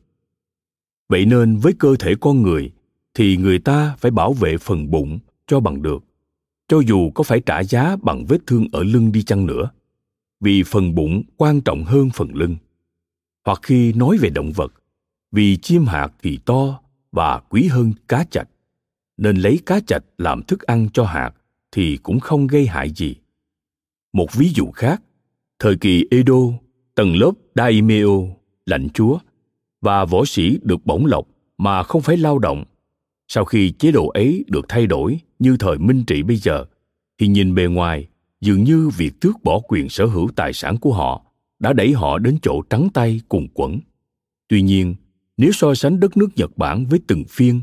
B: Vậy nên với cơ thể con người thì người ta phải bảo vệ phần bụng cho bằng được. Cho dù có phải trả giá bằng vết thương ở lưng đi chăng nữa, vì phần bụng quan trọng hơn phần lưng. Hoặc khi nói về động vật, vì chim hạt thì to và quý hơn cá chạch, nên lấy cá chạch làm thức ăn cho hạt thì cũng không gây hại gì. Một ví dụ khác, thời kỳ edo, tầng lớp daimyo, lãnh chúa và võ sĩ được bổng lộc mà không phải lao động sau khi chế độ ấy được thay đổi như thời minh trị bây giờ, thì nhìn bề ngoài, dường như việc tước bỏ quyền sở hữu tài sản của họ đã đẩy họ đến chỗ trắng tay cùng quẩn tuy nhiên, nếu so sánh đất nước nhật bản với từng phiên,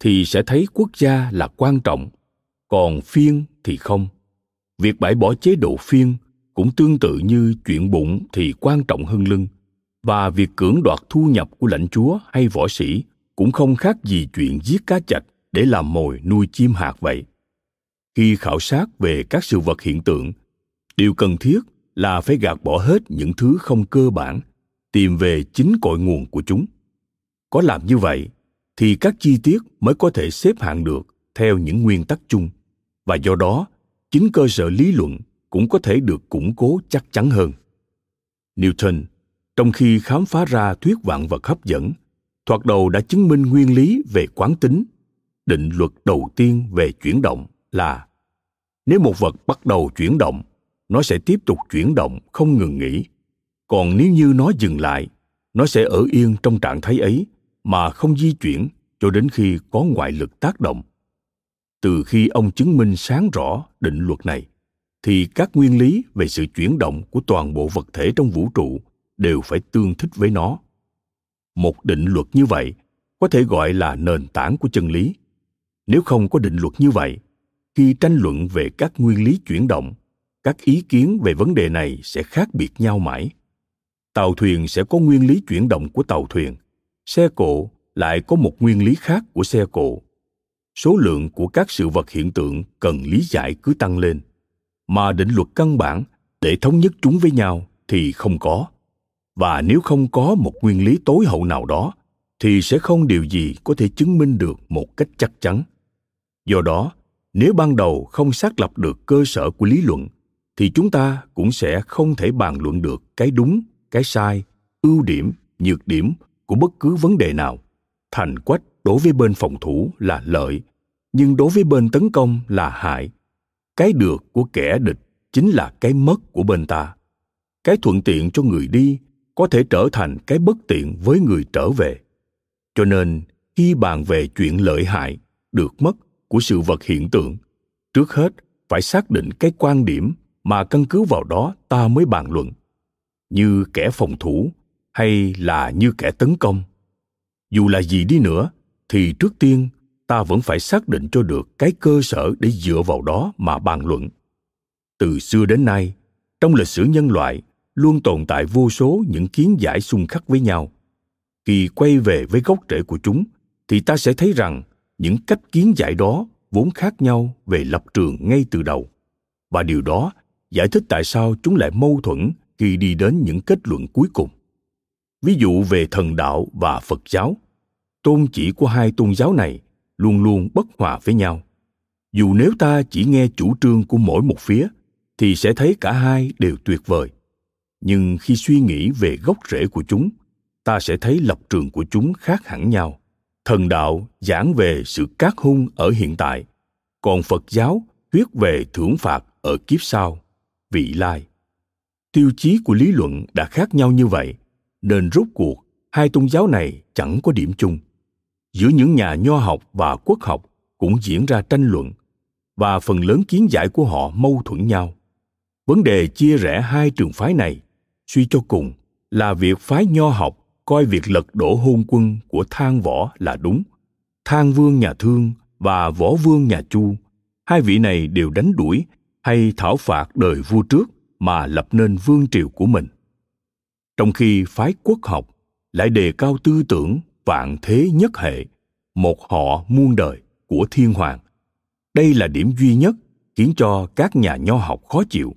B: thì sẽ thấy quốc gia là quan trọng, còn phiên thì không. Việc bãi bỏ chế độ phiên cũng tương tự như chuyện bụng thì quan trọng hơn lưng, và việc cưỡng đoạt thu nhập của lãnh chúa hay võ sĩ cũng không khác gì chuyện giết cá chạch để làm mồi nuôi chim hạt vậy. Khi khảo sát về các sự vật hiện tượng, điều cần thiết là phải gạt bỏ hết những thứ không cơ bản, tìm về chính cội nguồn của chúng. Có làm như vậy thì các chi tiết mới có thể xếp hạng được theo những nguyên tắc chung, và do đó, chính cơ sở lý luận cũng có thể được củng cố chắc chắn hơn. Newton, trong khi khám phá ra thuyết vạn vật hấp dẫn thoạt đầu đã chứng minh nguyên lý về quán tính. Định luật đầu tiên về chuyển động là, nếu một vật bắt đầu chuyển động, nó sẽ tiếp tục chuyển động không ngừng nghỉ. Còn nếu như nó dừng lại, nó sẽ ở yên trong trạng thái ấy mà không di chuyển cho đến khi có ngoại lực tác động. Từ khi ông chứng minh sáng rõ định luật này, thì các nguyên lý về sự chuyển động của toàn bộ vật thể trong vũ trụ đều phải tương thích với nó một định luật như vậy, có thể gọi là nền tảng của chân lý. Nếu không có định luật như vậy, khi tranh luận về các nguyên lý chuyển động, các ý kiến về vấn đề này sẽ khác biệt nhau mãi. Tàu thuyền sẽ có nguyên lý chuyển động của tàu thuyền, xe cộ lại có một nguyên lý khác của xe cộ. Số lượng của các sự vật hiện tượng cần lý giải cứ tăng lên. Mà định luật căn bản, để thống nhất chúng với nhau thì không có và nếu không có một nguyên lý tối hậu nào đó, thì sẽ không điều gì có thể chứng minh được một cách chắc chắn. Do đó, nếu ban đầu không xác lập được cơ sở của lý luận, thì chúng ta cũng sẽ không thể bàn luận được cái đúng, cái sai, ưu điểm, nhược điểm của bất cứ vấn đề nào. Thành quách đối với bên phòng thủ là lợi, nhưng đối với bên tấn công là hại. Cái được của kẻ địch chính là cái mất của bên ta. Cái thuận tiện cho người đi có thể trở thành cái bất tiện với người trở về. Cho nên, khi bàn về chuyện lợi hại, được mất của sự vật hiện tượng, trước hết phải xác định cái quan điểm mà căn cứ vào đó ta mới bàn luận. Như kẻ phòng thủ hay là như kẻ tấn công. Dù là gì đi nữa, thì trước tiên ta vẫn phải xác định cho được cái cơ sở để dựa vào đó mà bàn luận. Từ xưa đến nay, trong lịch sử nhân loại luôn tồn tại vô số những kiến giải xung khắc với nhau. Khi quay về với gốc rễ của chúng, thì ta sẽ thấy rằng những cách kiến giải đó vốn khác nhau về lập trường ngay từ đầu. Và điều đó giải thích tại sao chúng lại mâu thuẫn khi đi đến những kết luận cuối cùng. Ví dụ về thần đạo và phật giáo, tôn chỉ của hai tôn giáo này luôn luôn bất hòa với nhau. Dù nếu ta chỉ nghe chủ trương của mỗi một phía, thì sẽ thấy cả hai đều tuyệt vời nhưng khi suy nghĩ về gốc rễ của chúng, ta sẽ thấy lập trường của chúng khác hẳn nhau. Thần đạo giảng về sự cát hung ở hiện tại, còn phật giáo thuyết về thưởng phạt ở kiếp sau. Vị lai. Tiêu chí của lý luận đã khác nhau như vậy, nên rốt cuộc hai tôn giáo này chẳng có điểm chung. Giữa những nhà nho học và quốc học cũng diễn ra tranh luận, và phần lớn kiến giải của họ mâu thuẫn nhau. Vấn đề chia rẽ hai trường phái này suy cho cùng là việc phái nho học coi việc lật đổ hôn quân của thang võ là đúng. Thang vương nhà thương và võ vương nhà chu, hai vị này đều đánh đuổi hay thảo phạt đời vua trước mà lập nên vương triều của mình. Trong khi phái quốc học lại đề cao tư tưởng vạn thế nhất hệ, một họ muôn đời của thiên hoàng. Đây là điểm duy nhất khiến cho các nhà nho học khó chịu.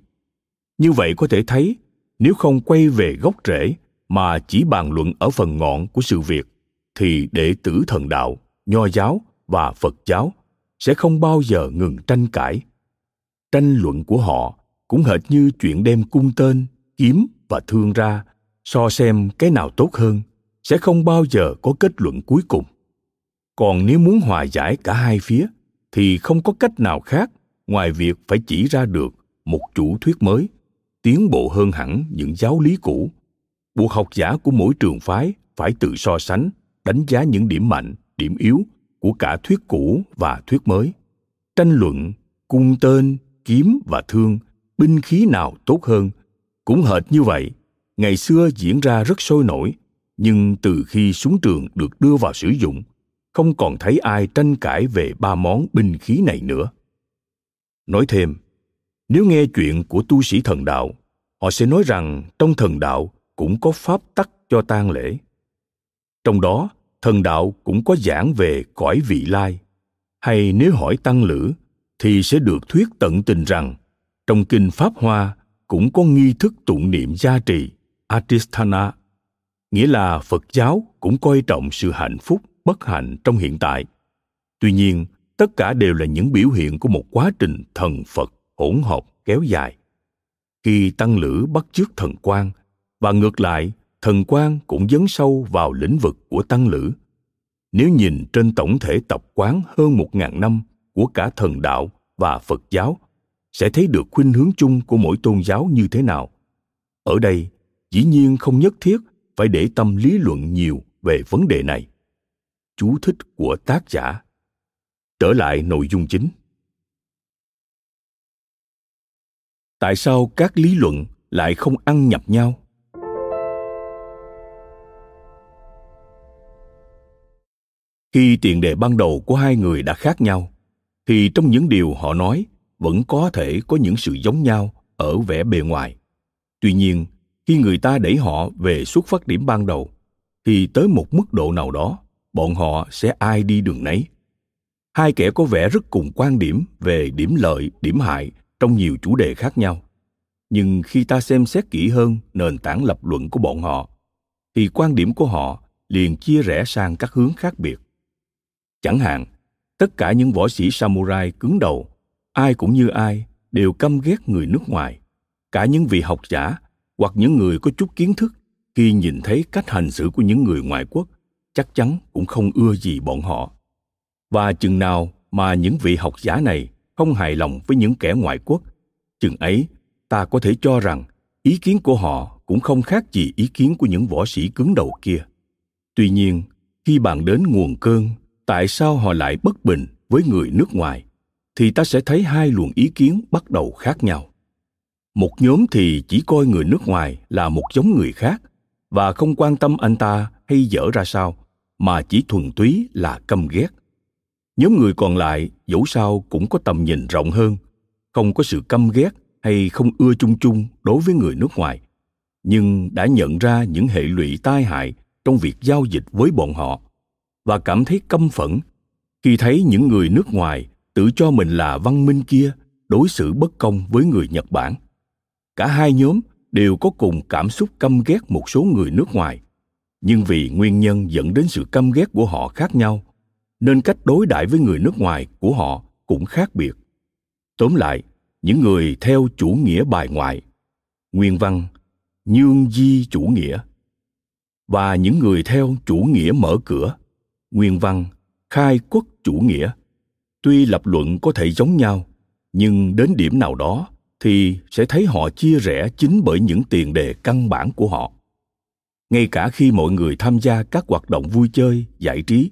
B: Như vậy có thể thấy nếu không quay về gốc rễ mà chỉ bàn luận ở phần ngọn của sự việc, thì đệ tử thần đạo, nho giáo và phật giáo sẽ không bao giờ ngừng tranh cãi. Tranh luận của họ cũng hệt như chuyện đem cung tên, kiếm và thương ra, so xem cái nào tốt hơn, sẽ không bao giờ có kết luận cuối cùng. Còn nếu muốn hòa giải cả hai phía, thì không có cách nào khác ngoài việc phải chỉ ra được một chủ thuyết mới tiến bộ hơn hẳn những giáo lý cũ. Buộc học giả của mỗi trường phái phải tự so sánh, đánh giá những điểm mạnh, điểm yếu của cả thuyết cũ và thuyết mới. Tranh luận, cung tên, kiếm và thương, binh khí nào tốt hơn, cũng hệt như vậy. Ngày xưa diễn ra rất sôi nổi, nhưng từ khi súng trường được đưa vào sử dụng, không còn thấy ai tranh cãi về ba món binh khí này nữa. Nói thêm nếu nghe chuyện của tu sĩ thần đạo họ sẽ nói rằng trong thần đạo cũng có pháp tắc cho tang lễ. Trong đó thần đạo cũng có giảng về cõi vị lai. Hay nếu hỏi tăng lữ thì sẽ được thuyết tận tình rằng trong kinh pháp hoa cũng có nghi thức tụng niệm gia trì atisthana nghĩa là Phật giáo cũng coi trọng sự hạnh phúc, bất hạnh trong hiện tại. Tuy nhiên, tất cả đều là những biểu hiện của một quá trình thần Phật hỗn hợp kéo dài. Khi tăng lữ bắt chước thần quan và ngược lại, thần quan cũng dấn sâu vào lĩnh vực của tăng lữ. Nếu nhìn trên tổng thể tập quán hơn một ngàn năm của cả thần đạo và Phật giáo, sẽ thấy được khuynh hướng chung của mỗi tôn giáo như thế nào. Ở đây, dĩ nhiên không nhất thiết phải để tâm lý luận nhiều về vấn đề này. Chú thích của tác giả. Trở lại nội dung chính. Tại sao các lý luận lại không ăn nhập nhau? khi tiền đề ban đầu của hai người đã khác nhau, thì trong những điều họ nói vẫn có thể có những sự giống nhau ở vẻ bề ngoài tuy nhiên, khi người ta đẩy họ về xuất phát điểm ban đầu, thì tới một mức độ nào đó, bọn họ sẽ ai đi đường nấy hai kẻ có vẻ rất cùng quan điểm về điểm lợi, điểm hại trong nhiều chủ đề khác nhau nhưng khi ta xem xét kỹ hơn nền tảng lập luận của bọn họ thì quan điểm của họ liền chia rẽ sang các hướng khác biệt Chẳng hạn, tất cả những võ sĩ samurai cứng đầu, ai cũng như ai, đều căm ghét người nước ngoài. Cả những vị học giả hoặc những người có chút kiến thức khi nhìn thấy cách hành xử của những người ngoại quốc chắc chắn cũng không ưa gì bọn họ. Và chừng nào mà những vị học giả này không hài lòng với những kẻ ngoại quốc, chừng ấy ta có thể cho rằng ý kiến của họ cũng không khác gì ý kiến của những võ sĩ cứng đầu kia. Tuy nhiên, khi bàn đến nguồn cơn tại sao họ lại bất bình với người nước ngoài thì ta sẽ thấy hai luồng ý kiến bắt đầu khác nhau. Một nhóm thì chỉ coi người nước ngoài là một giống người khác và không quan tâm anh ta hay dở ra sao mà chỉ thuần túy là căm ghét nhóm người còn lại, dẫu sao cũng có tầm nhìn rộng hơn, không có sự căm ghét hay không ưa chung chung đối với người nước ngoài, nhưng đã nhận ra những hệ lụy tai hại trong việc giao dịch với bọn họ và cảm thấy căm phẫn khi thấy những người nước ngoài tự cho mình là văn minh kia đối xử bất công với người nhật bản. Cả hai nhóm đều có cùng cảm xúc căm ghét một số người nước ngoài, nhưng vì nguyên nhân dẫn đến sự căm ghét của họ khác nhau nên cách đối đãi với người nước ngoài của họ cũng khác biệt. Tóm lại, những người theo chủ nghĩa bài ngoại, nguyên văn, nhương di chủ nghĩa, và những người theo chủ nghĩa mở cửa, nguyên văn, khai quốc chủ nghĩa, tuy lập luận có thể giống nhau, nhưng đến điểm nào đó thì sẽ thấy họ chia rẽ chính bởi những tiền đề căn bản của họ. Ngay cả khi mọi người tham gia các hoạt động vui chơi, giải trí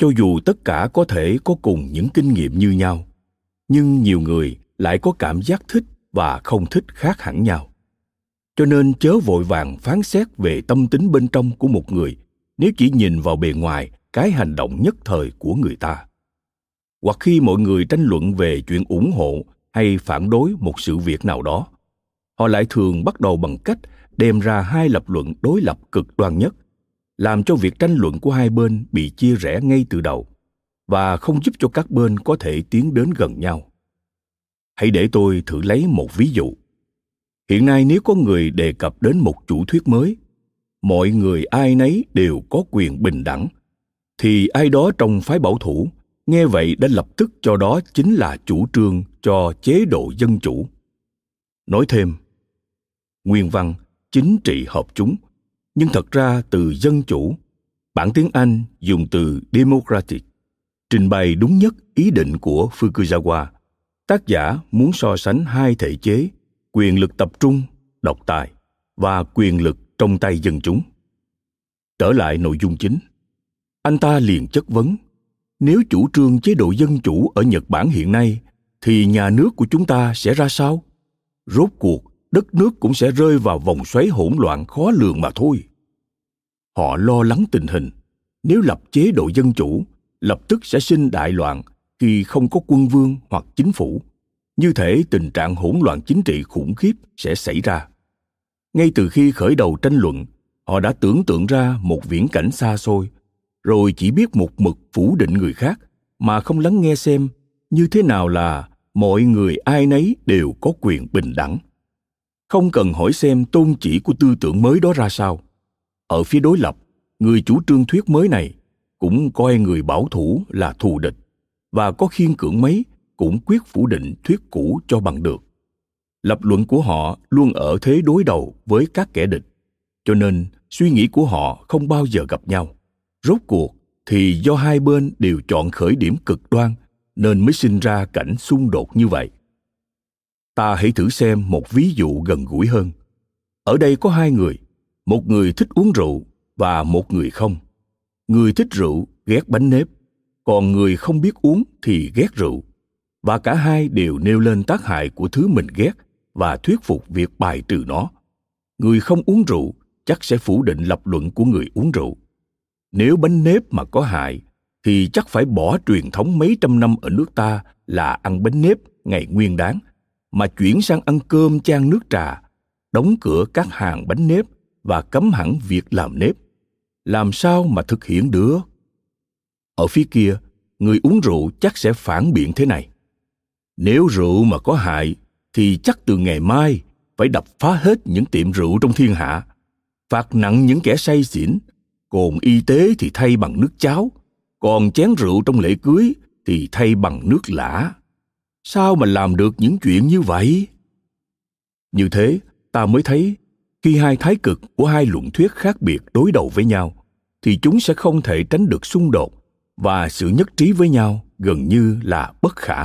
B: cho dù tất cả có thể có cùng những kinh nghiệm như nhau, nhưng nhiều người lại có cảm giác thích và không thích khác hẳn nhau. Cho nên chớ vội vàng phán xét về tâm tính bên trong của một người nếu chỉ nhìn vào bề ngoài cái hành động nhất thời của người ta. Hoặc khi mọi người tranh luận về chuyện ủng hộ hay phản đối một sự việc nào đó, họ lại thường bắt đầu bằng cách đem ra hai lập luận đối lập cực đoan nhất làm cho việc tranh luận của hai bên bị chia rẽ ngay từ đầu và không giúp cho các bên có thể tiến đến gần nhau. Hãy để tôi thử lấy một ví dụ. Hiện nay nếu có người đề cập đến một chủ thuyết mới, mọi người ai nấy đều có quyền bình đẳng, thì ai đó trong phái bảo thủ nghe vậy đã lập tức cho đó chính là chủ trương cho chế độ dân chủ. Nói thêm, nguyên văn chính trị hợp chúng nhưng thật ra từ dân chủ, bản tiếng anh dùng từ democratic, trình bày đúng nhất ý định của fukuzawa. Tác giả muốn so sánh hai thể chế, quyền lực tập trung, độc tài, và quyền lực trong tay dân chúng. Trở lại nội dung chính. Anh ta liền chất vấn, nếu chủ trương chế độ dân chủ ở nhật bản hiện nay, thì nhà nước của chúng ta sẽ ra sao? Rốt cuộc đất nước cũng sẽ rơi vào vòng xoáy hỗn loạn khó lường mà thôi. Họ lo lắng tình hình. Nếu lập chế độ dân chủ, lập tức sẽ sinh đại loạn khi không có quân vương hoặc chính phủ. Như thể tình trạng hỗn loạn chính trị khủng khiếp sẽ xảy ra. Ngay từ khi khởi đầu tranh luận, họ đã tưởng tượng ra một viễn cảnh xa xôi, rồi chỉ biết một mực phủ định người khác mà không lắng nghe xem như thế nào là mọi người ai nấy đều có quyền bình đẳng không cần hỏi xem tôn chỉ của tư tưởng mới đó ra sao. Ở phía đối lập, người chủ trương thuyết mới này cũng coi người bảo thủ là thù địch và có khiên cưỡng mấy cũng quyết phủ định thuyết cũ cho bằng được. Lập luận của họ luôn ở thế đối đầu với các kẻ địch, cho nên suy nghĩ của họ không bao giờ gặp nhau. Rốt cuộc thì do hai bên đều chọn khởi điểm cực đoan nên mới sinh ra cảnh xung đột như vậy ta hãy thử xem một ví dụ gần gũi hơn. Ở đây có hai người, một người thích uống rượu và một người không. Người thích rượu ghét bánh nếp, còn người không biết uống thì ghét rượu. Và cả hai đều nêu lên tác hại của thứ mình ghét và thuyết phục việc bài trừ nó. Người không uống rượu chắc sẽ phủ định lập luận của người uống rượu. Nếu bánh nếp mà có hại, thì chắc phải bỏ truyền thống mấy trăm năm ở nước ta là ăn bánh nếp ngày nguyên đáng mà chuyển sang ăn cơm chan nước trà, đóng cửa các hàng bánh nếp và cấm hẳn việc làm nếp. Làm sao mà thực hiện được? Ở phía kia, người uống rượu chắc sẽ phản biện thế này. Nếu rượu mà có hại, thì chắc từ ngày mai phải đập phá hết những tiệm rượu trong thiên hạ, phạt nặng những kẻ say xỉn, cồn y tế thì thay bằng nước cháo, còn chén rượu trong lễ cưới thì thay bằng nước lã sao mà làm được những chuyện như vậy? Như thế, ta mới thấy, khi hai thái cực của hai luận thuyết khác biệt đối đầu với nhau, thì chúng sẽ không thể tránh được xung đột và sự nhất trí với nhau gần như là bất khả.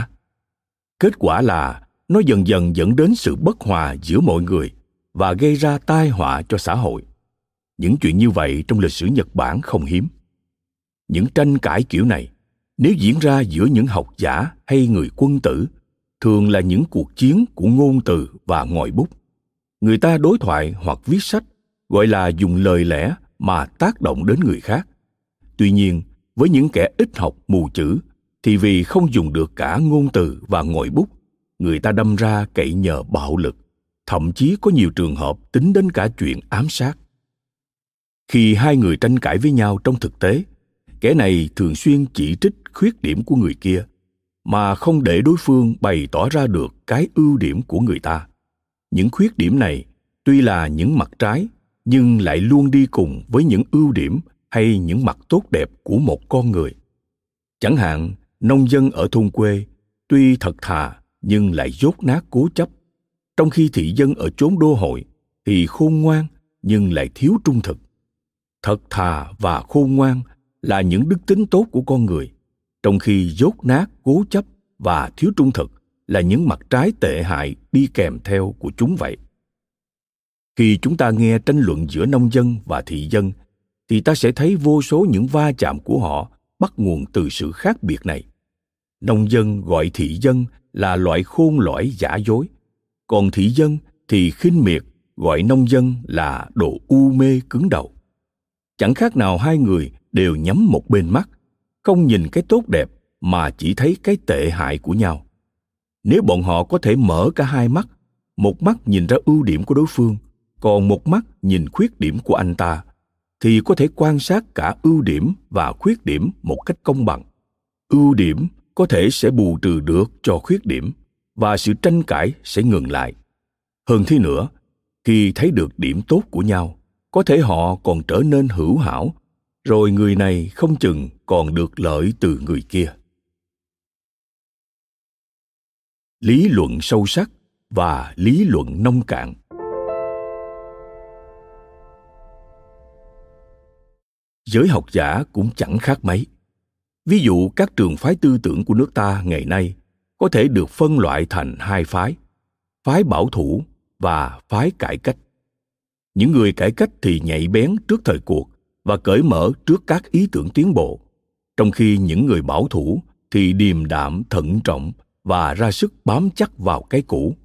B: Kết quả là, nó dần dần dẫn đến sự bất hòa giữa mọi người và gây ra tai họa cho xã hội. Những chuyện như vậy trong lịch sử nhật bản không hiếm. Những tranh cãi kiểu này nếu diễn ra giữa những học giả hay người quân tử, thường là những cuộc chiến của ngôn từ và ngòi bút. Người ta đối thoại hoặc viết sách, gọi là dùng lời lẽ mà tác động đến người khác. Tuy nhiên, với những kẻ ít học mù chữ, thì vì không dùng được cả ngôn từ và ngòi bút, người ta đâm ra cậy nhờ bạo lực, thậm chí có nhiều trường hợp tính đến cả chuyện ám sát. Khi hai người tranh cãi với nhau trong thực tế kẻ này thường xuyên chỉ trích khuyết điểm của người kia, mà không để đối phương bày tỏ ra được cái ưu điểm của người ta. Những khuyết điểm này tuy là những mặt trái, nhưng lại luôn đi cùng với những ưu điểm hay những mặt tốt đẹp của một con người. Chẳng hạn, nông dân ở thôn quê tuy thật thà nhưng lại dốt nát cố chấp. Trong khi thị dân ở chốn đô hội thì khôn ngoan nhưng lại thiếu trung thực. Thật thà và khôn ngoan là những đức tính tốt của con người, trong khi dốt nát, cố chấp và thiếu trung thực là những mặt trái tệ hại đi kèm theo của chúng vậy. Khi chúng ta nghe tranh luận giữa nông dân và thị dân, thì ta sẽ thấy vô số những va chạm của họ bắt nguồn từ sự khác biệt này. Nông dân gọi thị dân là loại khôn lõi giả dối, còn thị dân thì khinh miệt gọi nông dân là đồ u mê cứng đầu. Chẳng khác nào hai người đều nhắm một bên mắt, không nhìn cái tốt đẹp mà chỉ thấy cái tệ hại của nhau. Nếu bọn họ có thể mở cả hai mắt, một mắt nhìn ra ưu điểm của đối phương, còn một mắt nhìn khuyết điểm của anh ta, thì có thể quan sát cả ưu điểm và khuyết điểm một cách công bằng. Ưu điểm có thể sẽ bù trừ được cho khuyết điểm và sự tranh cãi sẽ ngừng lại. Hơn thế nữa, khi thấy được điểm tốt của nhau, có thể họ còn trở nên hữu hảo rồi người này không chừng còn được lợi từ người kia. Lý luận sâu sắc và lý luận nông cạn. Giới học giả cũng chẳng khác mấy. Ví dụ các trường phái tư tưởng của nước ta ngày nay có thể được phân loại thành hai phái phái bảo thủ và phái cải cách. Những người cải cách thì nhạy bén trước thời cuộc và cởi mở trước các ý tưởng tiến bộ. Trong khi những người bảo thủ thì điềm đạm, thận trọng và ra sức bám chắc vào cái cũ.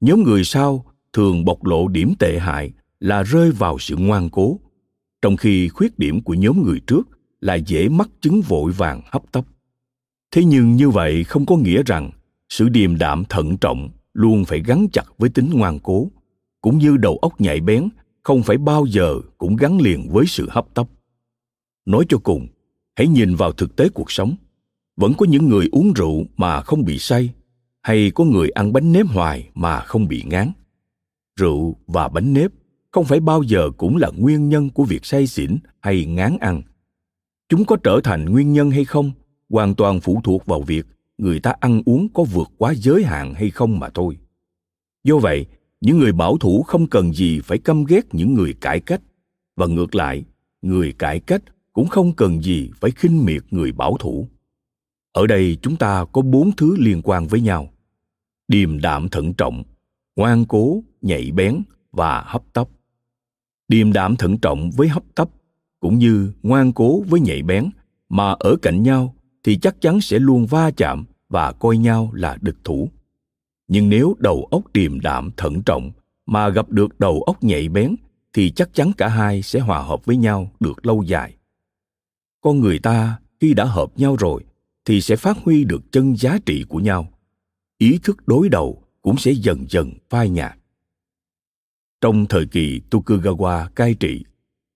B: Nhóm người sau thường bộc lộ điểm tệ hại là rơi vào sự ngoan cố, trong khi khuyết điểm của nhóm người trước là dễ mắc chứng vội vàng hấp tấp. Thế nhưng như vậy không có nghĩa rằng sự điềm đạm, thận trọng luôn phải gắn chặt với tính ngoan cố, cũng như đầu óc nhạy bén không phải bao giờ cũng gắn liền với sự hấp tấp. Nói cho cùng, hãy nhìn vào thực tế cuộc sống. Vẫn có những người uống rượu mà không bị say, hay có người ăn bánh nếp hoài mà không bị ngán. Rượu và bánh nếp không phải bao giờ cũng là nguyên nhân của việc say xỉn hay ngán ăn. Chúng có trở thành nguyên nhân hay không hoàn toàn phụ thuộc vào việc người ta ăn uống có vượt quá giới hạn hay không mà thôi. Do vậy những người bảo thủ không cần gì phải căm ghét những người cải cách. Và ngược lại, người cải cách cũng không cần gì phải khinh miệt người bảo thủ. Ở đây chúng ta có bốn thứ liên quan với nhau. Điềm đạm thận trọng, ngoan cố, nhạy bén và hấp tấp. Điềm đạm thận trọng với hấp tấp cũng như ngoan cố với nhạy bén mà ở cạnh nhau thì chắc chắn sẽ luôn va chạm và coi nhau là địch thủ nhưng nếu đầu óc điềm đạm, thận trọng mà gặp được đầu óc nhạy bén, thì chắc chắn cả hai sẽ hòa hợp với nhau được lâu dài. Con người ta khi đã hợp nhau rồi, thì sẽ phát huy được chân giá trị của nhau. Ý thức đối đầu cũng sẽ dần dần phai nhạt. Trong thời kỳ tokugawa cai trị,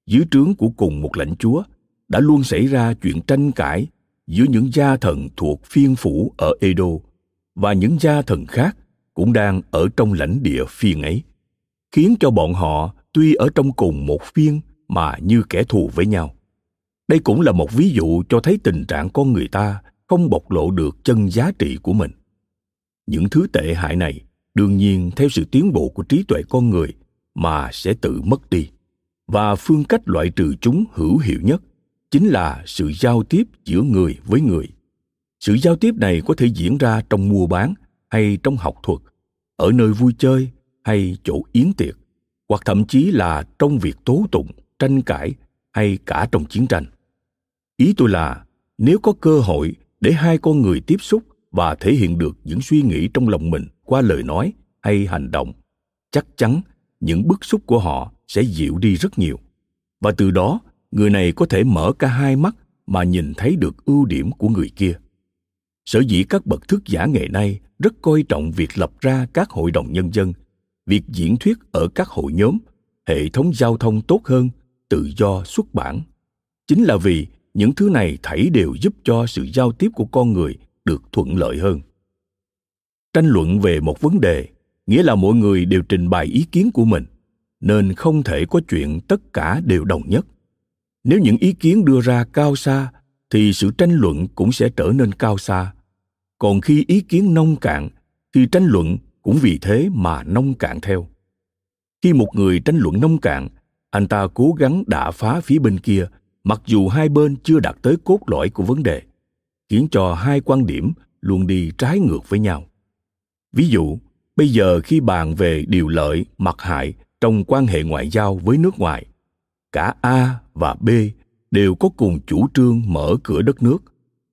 B: dưới trướng của cùng một lãnh chúa, đã luôn xảy ra chuyện tranh cãi giữa những gia thần thuộc phiên phủ ở edo và những gia thần khác cũng đang ở trong lãnh địa phiên ấy, khiến cho bọn họ tuy ở trong cùng một phiên mà như kẻ thù với nhau. Đây cũng là một ví dụ cho thấy tình trạng con người ta không bộc lộ được chân giá trị của mình. Những thứ tệ hại này đương nhiên theo sự tiến bộ của trí tuệ con người mà sẽ tự mất đi. Và phương cách loại trừ chúng hữu hiệu nhất chính là sự giao tiếp giữa người với người. Sự giao tiếp này có thể diễn ra trong mua bán hay trong học thuật, ở nơi vui chơi hay chỗ yến tiệc, hoặc thậm chí là trong việc tố tụng, tranh cãi hay cả trong chiến tranh. Ý tôi là, nếu có cơ hội để hai con người tiếp xúc và thể hiện được những suy nghĩ trong lòng mình qua lời nói hay hành động, chắc chắn những bức xúc của họ sẽ dịu đi rất nhiều. Và từ đó, người này có thể mở cả hai mắt mà nhìn thấy được ưu điểm của người kia sở dĩ các bậc thức giả ngày nay rất coi trọng việc lập ra các hội đồng nhân dân, việc diễn thuyết ở các hội nhóm, hệ thống giao thông tốt hơn, tự do xuất bản. Chính là vì những thứ này thảy đều giúp cho sự giao tiếp của con người được thuận lợi hơn. Tranh luận về một vấn đề, nghĩa là mọi người đều trình bày ý kiến của mình, nên không thể có chuyện tất cả đều đồng nhất. Nếu những ý kiến đưa ra cao xa thì sự tranh luận cũng sẽ trở nên cao xa. Còn khi ý kiến nông cạn, thì tranh luận cũng vì thế mà nông cạn theo. Khi một người tranh luận nông cạn, anh ta cố gắng đả phá phía bên kia, mặc dù hai bên chưa đạt tới cốt lõi của vấn đề, khiến cho hai quan điểm luôn đi trái ngược với nhau. Ví dụ, bây giờ khi bàn về điều lợi mặt hại trong quan hệ ngoại giao với nước ngoài, cả a và b đều có cùng chủ trương mở cửa đất nước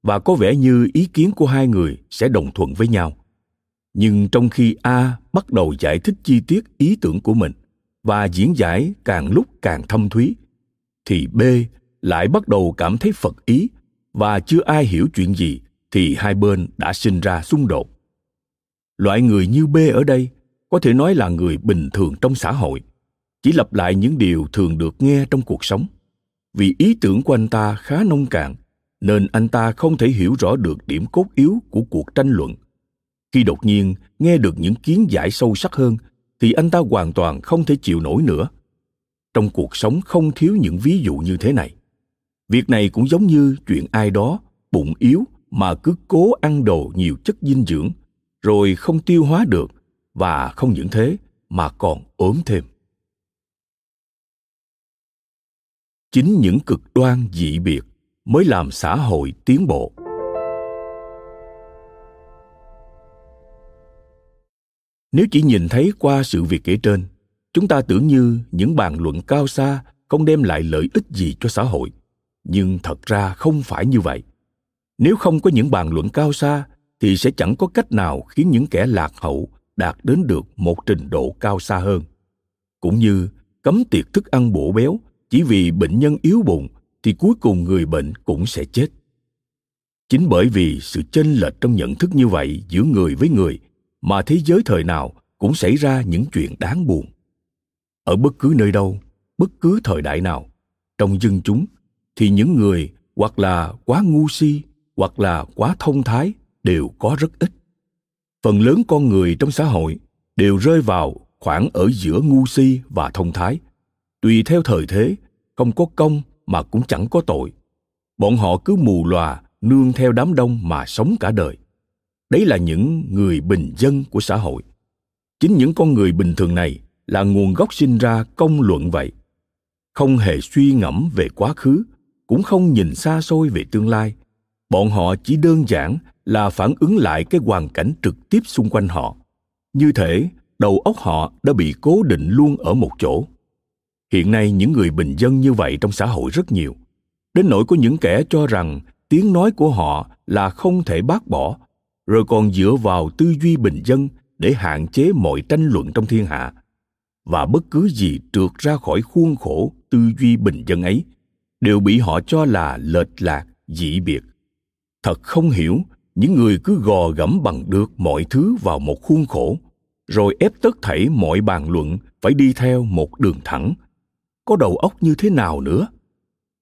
B: và có vẻ như ý kiến của hai người sẽ đồng thuận với nhau. Nhưng trong khi a bắt đầu giải thích chi tiết ý tưởng của mình và diễn giải càng lúc càng thâm thúy, thì b lại bắt đầu cảm thấy phật ý và chưa ai hiểu chuyện gì thì hai bên đã sinh ra xung đột. Loại người như b ở đây có thể nói là người bình thường trong xã hội, chỉ lặp lại những điều thường được nghe trong cuộc sống vì ý tưởng của anh ta khá nông cạn, nên anh ta không thể hiểu rõ được điểm cốt yếu của cuộc tranh luận. Khi đột nhiên nghe được những kiến giải sâu sắc hơn, thì anh ta hoàn toàn không thể chịu nổi nữa. Trong cuộc sống không thiếu những ví dụ như thế này. Việc này cũng giống như chuyện ai đó bụng yếu mà cứ cố ăn đồ nhiều chất dinh dưỡng, rồi không tiêu hóa được và không những thế mà còn ốm thêm. Chính những cực đoan dị biệt mới làm xã hội tiến bộ. Nếu chỉ nhìn thấy qua sự việc kể trên, chúng ta tưởng như những bàn luận cao xa không đem lại lợi ích gì cho xã hội. Nhưng thật ra không phải như vậy. Nếu không có những bàn luận cao xa, thì sẽ chẳng có cách nào khiến những kẻ lạc hậu đạt đến được một trình độ cao xa hơn. Cũng như cấm tiệc thức ăn bổ béo chỉ vì bệnh nhân yếu bụng thì cuối cùng người bệnh cũng sẽ chết. Chính bởi vì sự chênh lệch trong nhận thức như vậy giữa người với người mà thế giới thời nào cũng xảy ra những chuyện đáng buồn. Ở bất cứ nơi đâu, bất cứ thời đại nào, trong dân chúng thì những người hoặc là quá ngu si hoặc là quá thông thái đều có rất ít. Phần lớn con người trong xã hội đều rơi vào khoảng ở giữa ngu si và thông thái tùy theo thời thế, không có công mà cũng chẳng có tội. Bọn họ cứ mù lòa nương theo đám đông mà sống cả đời. Đấy là những người bình dân của xã hội. Chính những con người bình thường này là nguồn gốc sinh ra công luận vậy. Không hề suy ngẫm về quá khứ, cũng không nhìn xa xôi về tương lai. Bọn họ chỉ đơn giản là phản ứng lại cái hoàn cảnh trực tiếp xung quanh họ. Như thể đầu óc họ đã bị cố định luôn ở một chỗ hiện nay những người bình dân như vậy trong xã hội rất nhiều. Đến nỗi có những kẻ cho rằng tiếng nói của họ là không thể bác bỏ, rồi còn dựa vào tư duy bình dân để hạn chế mọi tranh luận trong thiên hạ. Và bất cứ gì trượt ra khỏi khuôn khổ tư duy bình dân ấy đều bị họ cho là lệch lạc, dị biệt. Thật không hiểu, những người cứ gò gẫm bằng được mọi thứ vào một khuôn khổ, rồi ép tất thảy mọi bàn luận phải đi theo một đường thẳng có đầu óc như thế nào nữa?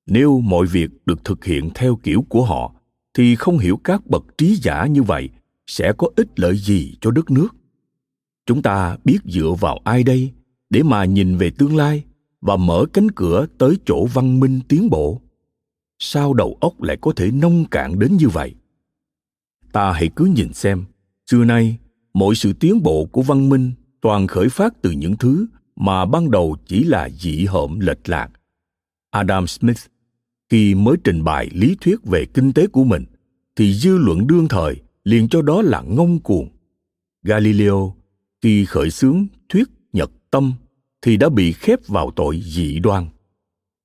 B: Nếu mọi việc được thực hiện theo kiểu của họ, thì không hiểu các bậc trí giả như vậy sẽ có ích lợi gì cho đất nước. Chúng ta biết dựa vào ai đây để mà nhìn về tương lai và mở cánh cửa tới chỗ văn minh tiến bộ? Sao đầu óc lại có thể nông cạn đến như vậy? Ta hãy cứ nhìn xem. Xưa nay, mọi sự tiến bộ của văn minh toàn khởi phát từ những thứ mà ban đầu chỉ là dị hợm lệch lạc. Adam smith, khi mới trình bày lý thuyết về kinh tế của mình, thì dư luận đương thời liền cho đó là ngông cuồng. Galileo, khi khởi xướng thuyết nhật tâm, thì đã bị khép vào tội dị đoan.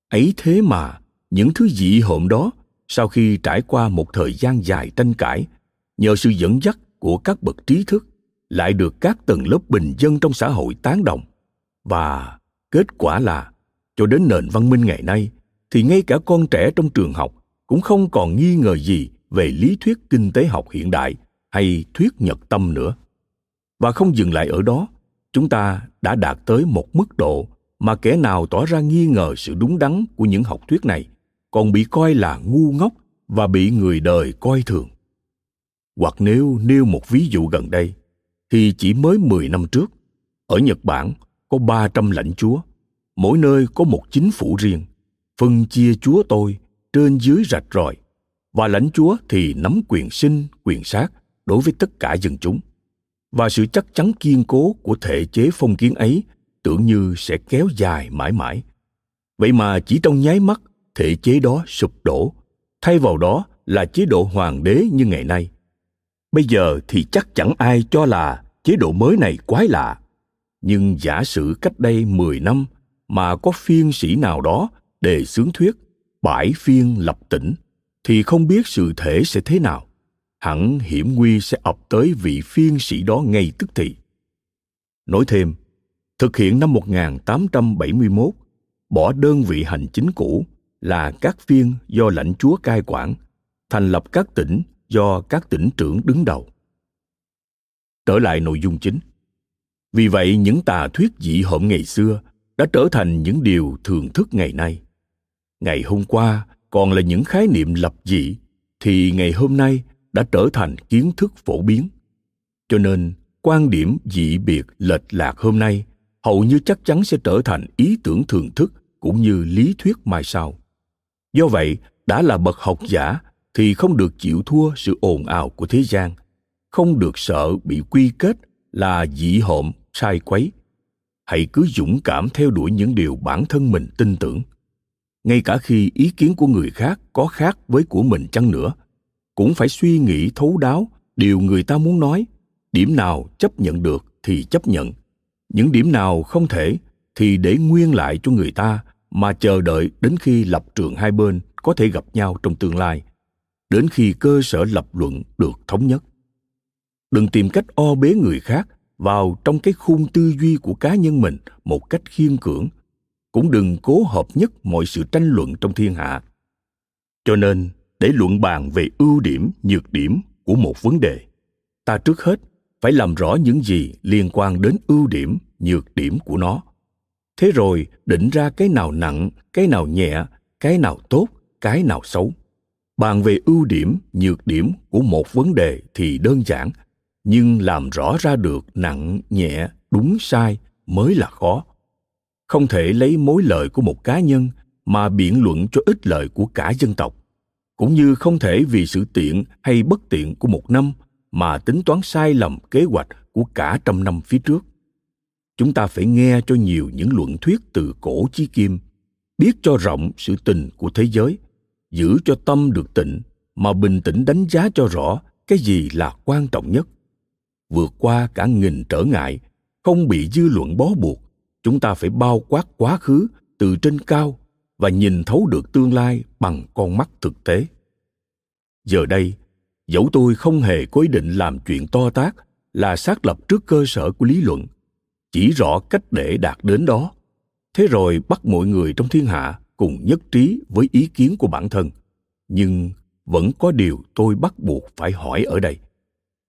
B: Ấy thế mà, những thứ dị hợm đó, sau khi trải qua một thời gian dài tranh cãi, nhờ sự dẫn dắt của các bậc trí thức, lại được các tầng lớp bình dân trong xã hội tán đồng và kết quả là cho đến nền văn minh ngày nay thì ngay cả con trẻ trong trường học cũng không còn nghi ngờ gì về lý thuyết kinh tế học hiện đại hay thuyết nhật tâm nữa và không dừng lại ở đó chúng ta đã đạt tới một mức độ mà kẻ nào tỏ ra nghi ngờ sự đúng đắn của những học thuyết này còn bị coi là ngu ngốc và bị người đời coi thường. Hoặc nếu nêu một ví dụ gần đây, thì chỉ mới 10 năm trước, ở Nhật Bản có 300 lãnh chúa, mỗi nơi có một chính phủ riêng, phân chia chúa tôi trên dưới rạch ròi, và lãnh chúa thì nắm quyền sinh, quyền sát đối với tất cả dân chúng. Và sự chắc chắn kiên cố của thể chế phong kiến ấy tưởng như sẽ kéo dài mãi mãi. Vậy mà chỉ trong nháy mắt thể chế đó sụp đổ thay vào đó là chế độ hoàng đế như ngày nay bây giờ thì chắc chẳng ai cho là chế độ mới này quái lạ nhưng giả sử cách đây 10 năm mà có phiên sĩ nào đó đề xướng thuyết bãi phiên lập tỉnh thì không biết sự thể sẽ thế nào hẳn hiểm nguy sẽ ập tới vị phiên sĩ đó ngay tức thì. Nói thêm, thực hiện năm 1871, bỏ đơn vị hành chính cũ là các phiên do lãnh chúa cai quản, thành lập các tỉnh do các tỉnh trưởng đứng đầu. Trở lại nội dung chính. Vì vậy, những tà thuyết dị hợm ngày xưa đã trở thành những điều thường thức ngày nay. Ngày hôm qua còn là những khái niệm lập dị, thì ngày hôm nay đã trở thành kiến thức phổ biến. Cho nên, quan điểm dị biệt lệch lạc hôm nay hầu như chắc chắn sẽ trở thành ý tưởng thường thức cũng như lý thuyết mai sau do vậy đã là bậc học giả thì không được chịu thua sự ồn ào của thế gian không được sợ bị quy kết là dị hợm sai quấy. Hãy cứ dũng cảm theo đuổi những điều bản thân mình tin tưởng. Ngay cả khi ý kiến của người khác có khác với của mình chăng nữa, cũng phải suy nghĩ thấu đáo điều người ta muốn nói. Điểm nào chấp nhận được thì chấp nhận. Những điểm nào không thể thì để nguyên lại cho người ta mà chờ đợi đến khi lập trường hai bên có thể gặp nhau trong tương lai, đến khi cơ sở lập luận được thống nhất. Đừng tìm cách o bế người khác vào trong cái khung tư duy của cá nhân mình một cách khiên cưỡng. Cũng đừng cố hợp nhất mọi sự tranh luận trong thiên hạ. Cho nên, để luận bàn về ưu điểm, nhược điểm của một vấn đề, ta trước hết phải làm rõ những gì liên quan đến ưu điểm, nhược điểm của nó. Thế rồi định ra cái nào nặng, cái nào nhẹ, cái nào tốt, cái nào xấu. Bàn về ưu điểm, nhược điểm của một vấn đề thì đơn giản nhưng làm rõ ra được nặng, nhẹ, đúng sai mới là khó. Không thể lấy mối lợi của một cá nhân mà biện luận cho ích lợi của cả dân tộc. Cũng như không thể vì sự tiện hay bất tiện của một năm mà tính toán sai lầm kế hoạch của cả trăm năm phía trước. Chúng ta phải nghe cho nhiều những luận thuyết từ cổ chí kim, biết cho rộng sự tình của thế giới, giữ cho tâm được tịnh mà bình tĩnh đánh giá cho rõ cái gì là quan trọng nhất vượt qua cả nghìn trở ngại, không bị dư luận bó buộc. Chúng ta phải bao quát quá khứ từ trên cao và nhìn thấu được tương lai bằng con mắt thực tế. Giờ đây, dẫu tôi không hề có ý định làm chuyện to tác là xác lập trước cơ sở của lý luận, chỉ rõ cách để đạt đến đó. Thế rồi bắt mọi người trong thiên hạ cùng nhất trí với ý kiến của bản thân. Nhưng vẫn có điều tôi bắt buộc phải hỏi ở đây.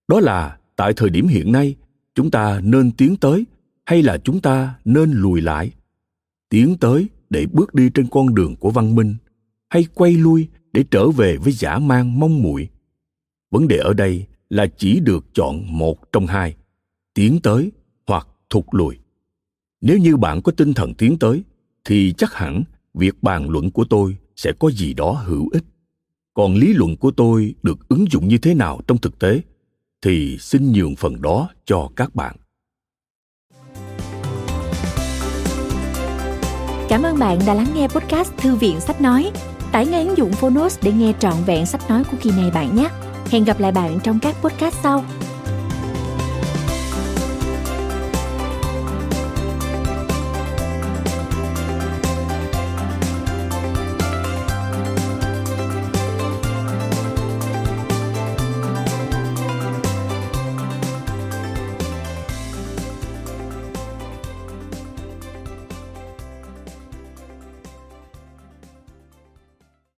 B: Đó là tại thời điểm hiện nay, chúng ta nên tiến tới hay là chúng ta nên lùi lại? Tiến tới để bước đi trên con đường của văn minh hay quay lui để trở về với giả mang mong muội? Vấn đề ở đây là chỉ được chọn một trong hai, tiến tới hoặc thụt lùi. Nếu như bạn có tinh thần tiến tới, thì chắc hẳn việc bàn luận của tôi sẽ có gì đó hữu ích. Còn lý luận của tôi được ứng dụng như thế nào trong thực tế? Thì xin nhường phần đó cho các bạn.
A: Cảm ơn bạn đã lắng nghe podcast thư viện sách nói. Tải ngay ứng dụng phonos để nghe trọn vẹn sách nói của kỳ này bạn nhé. Hẹn gặp lại bạn trong các podcast sau.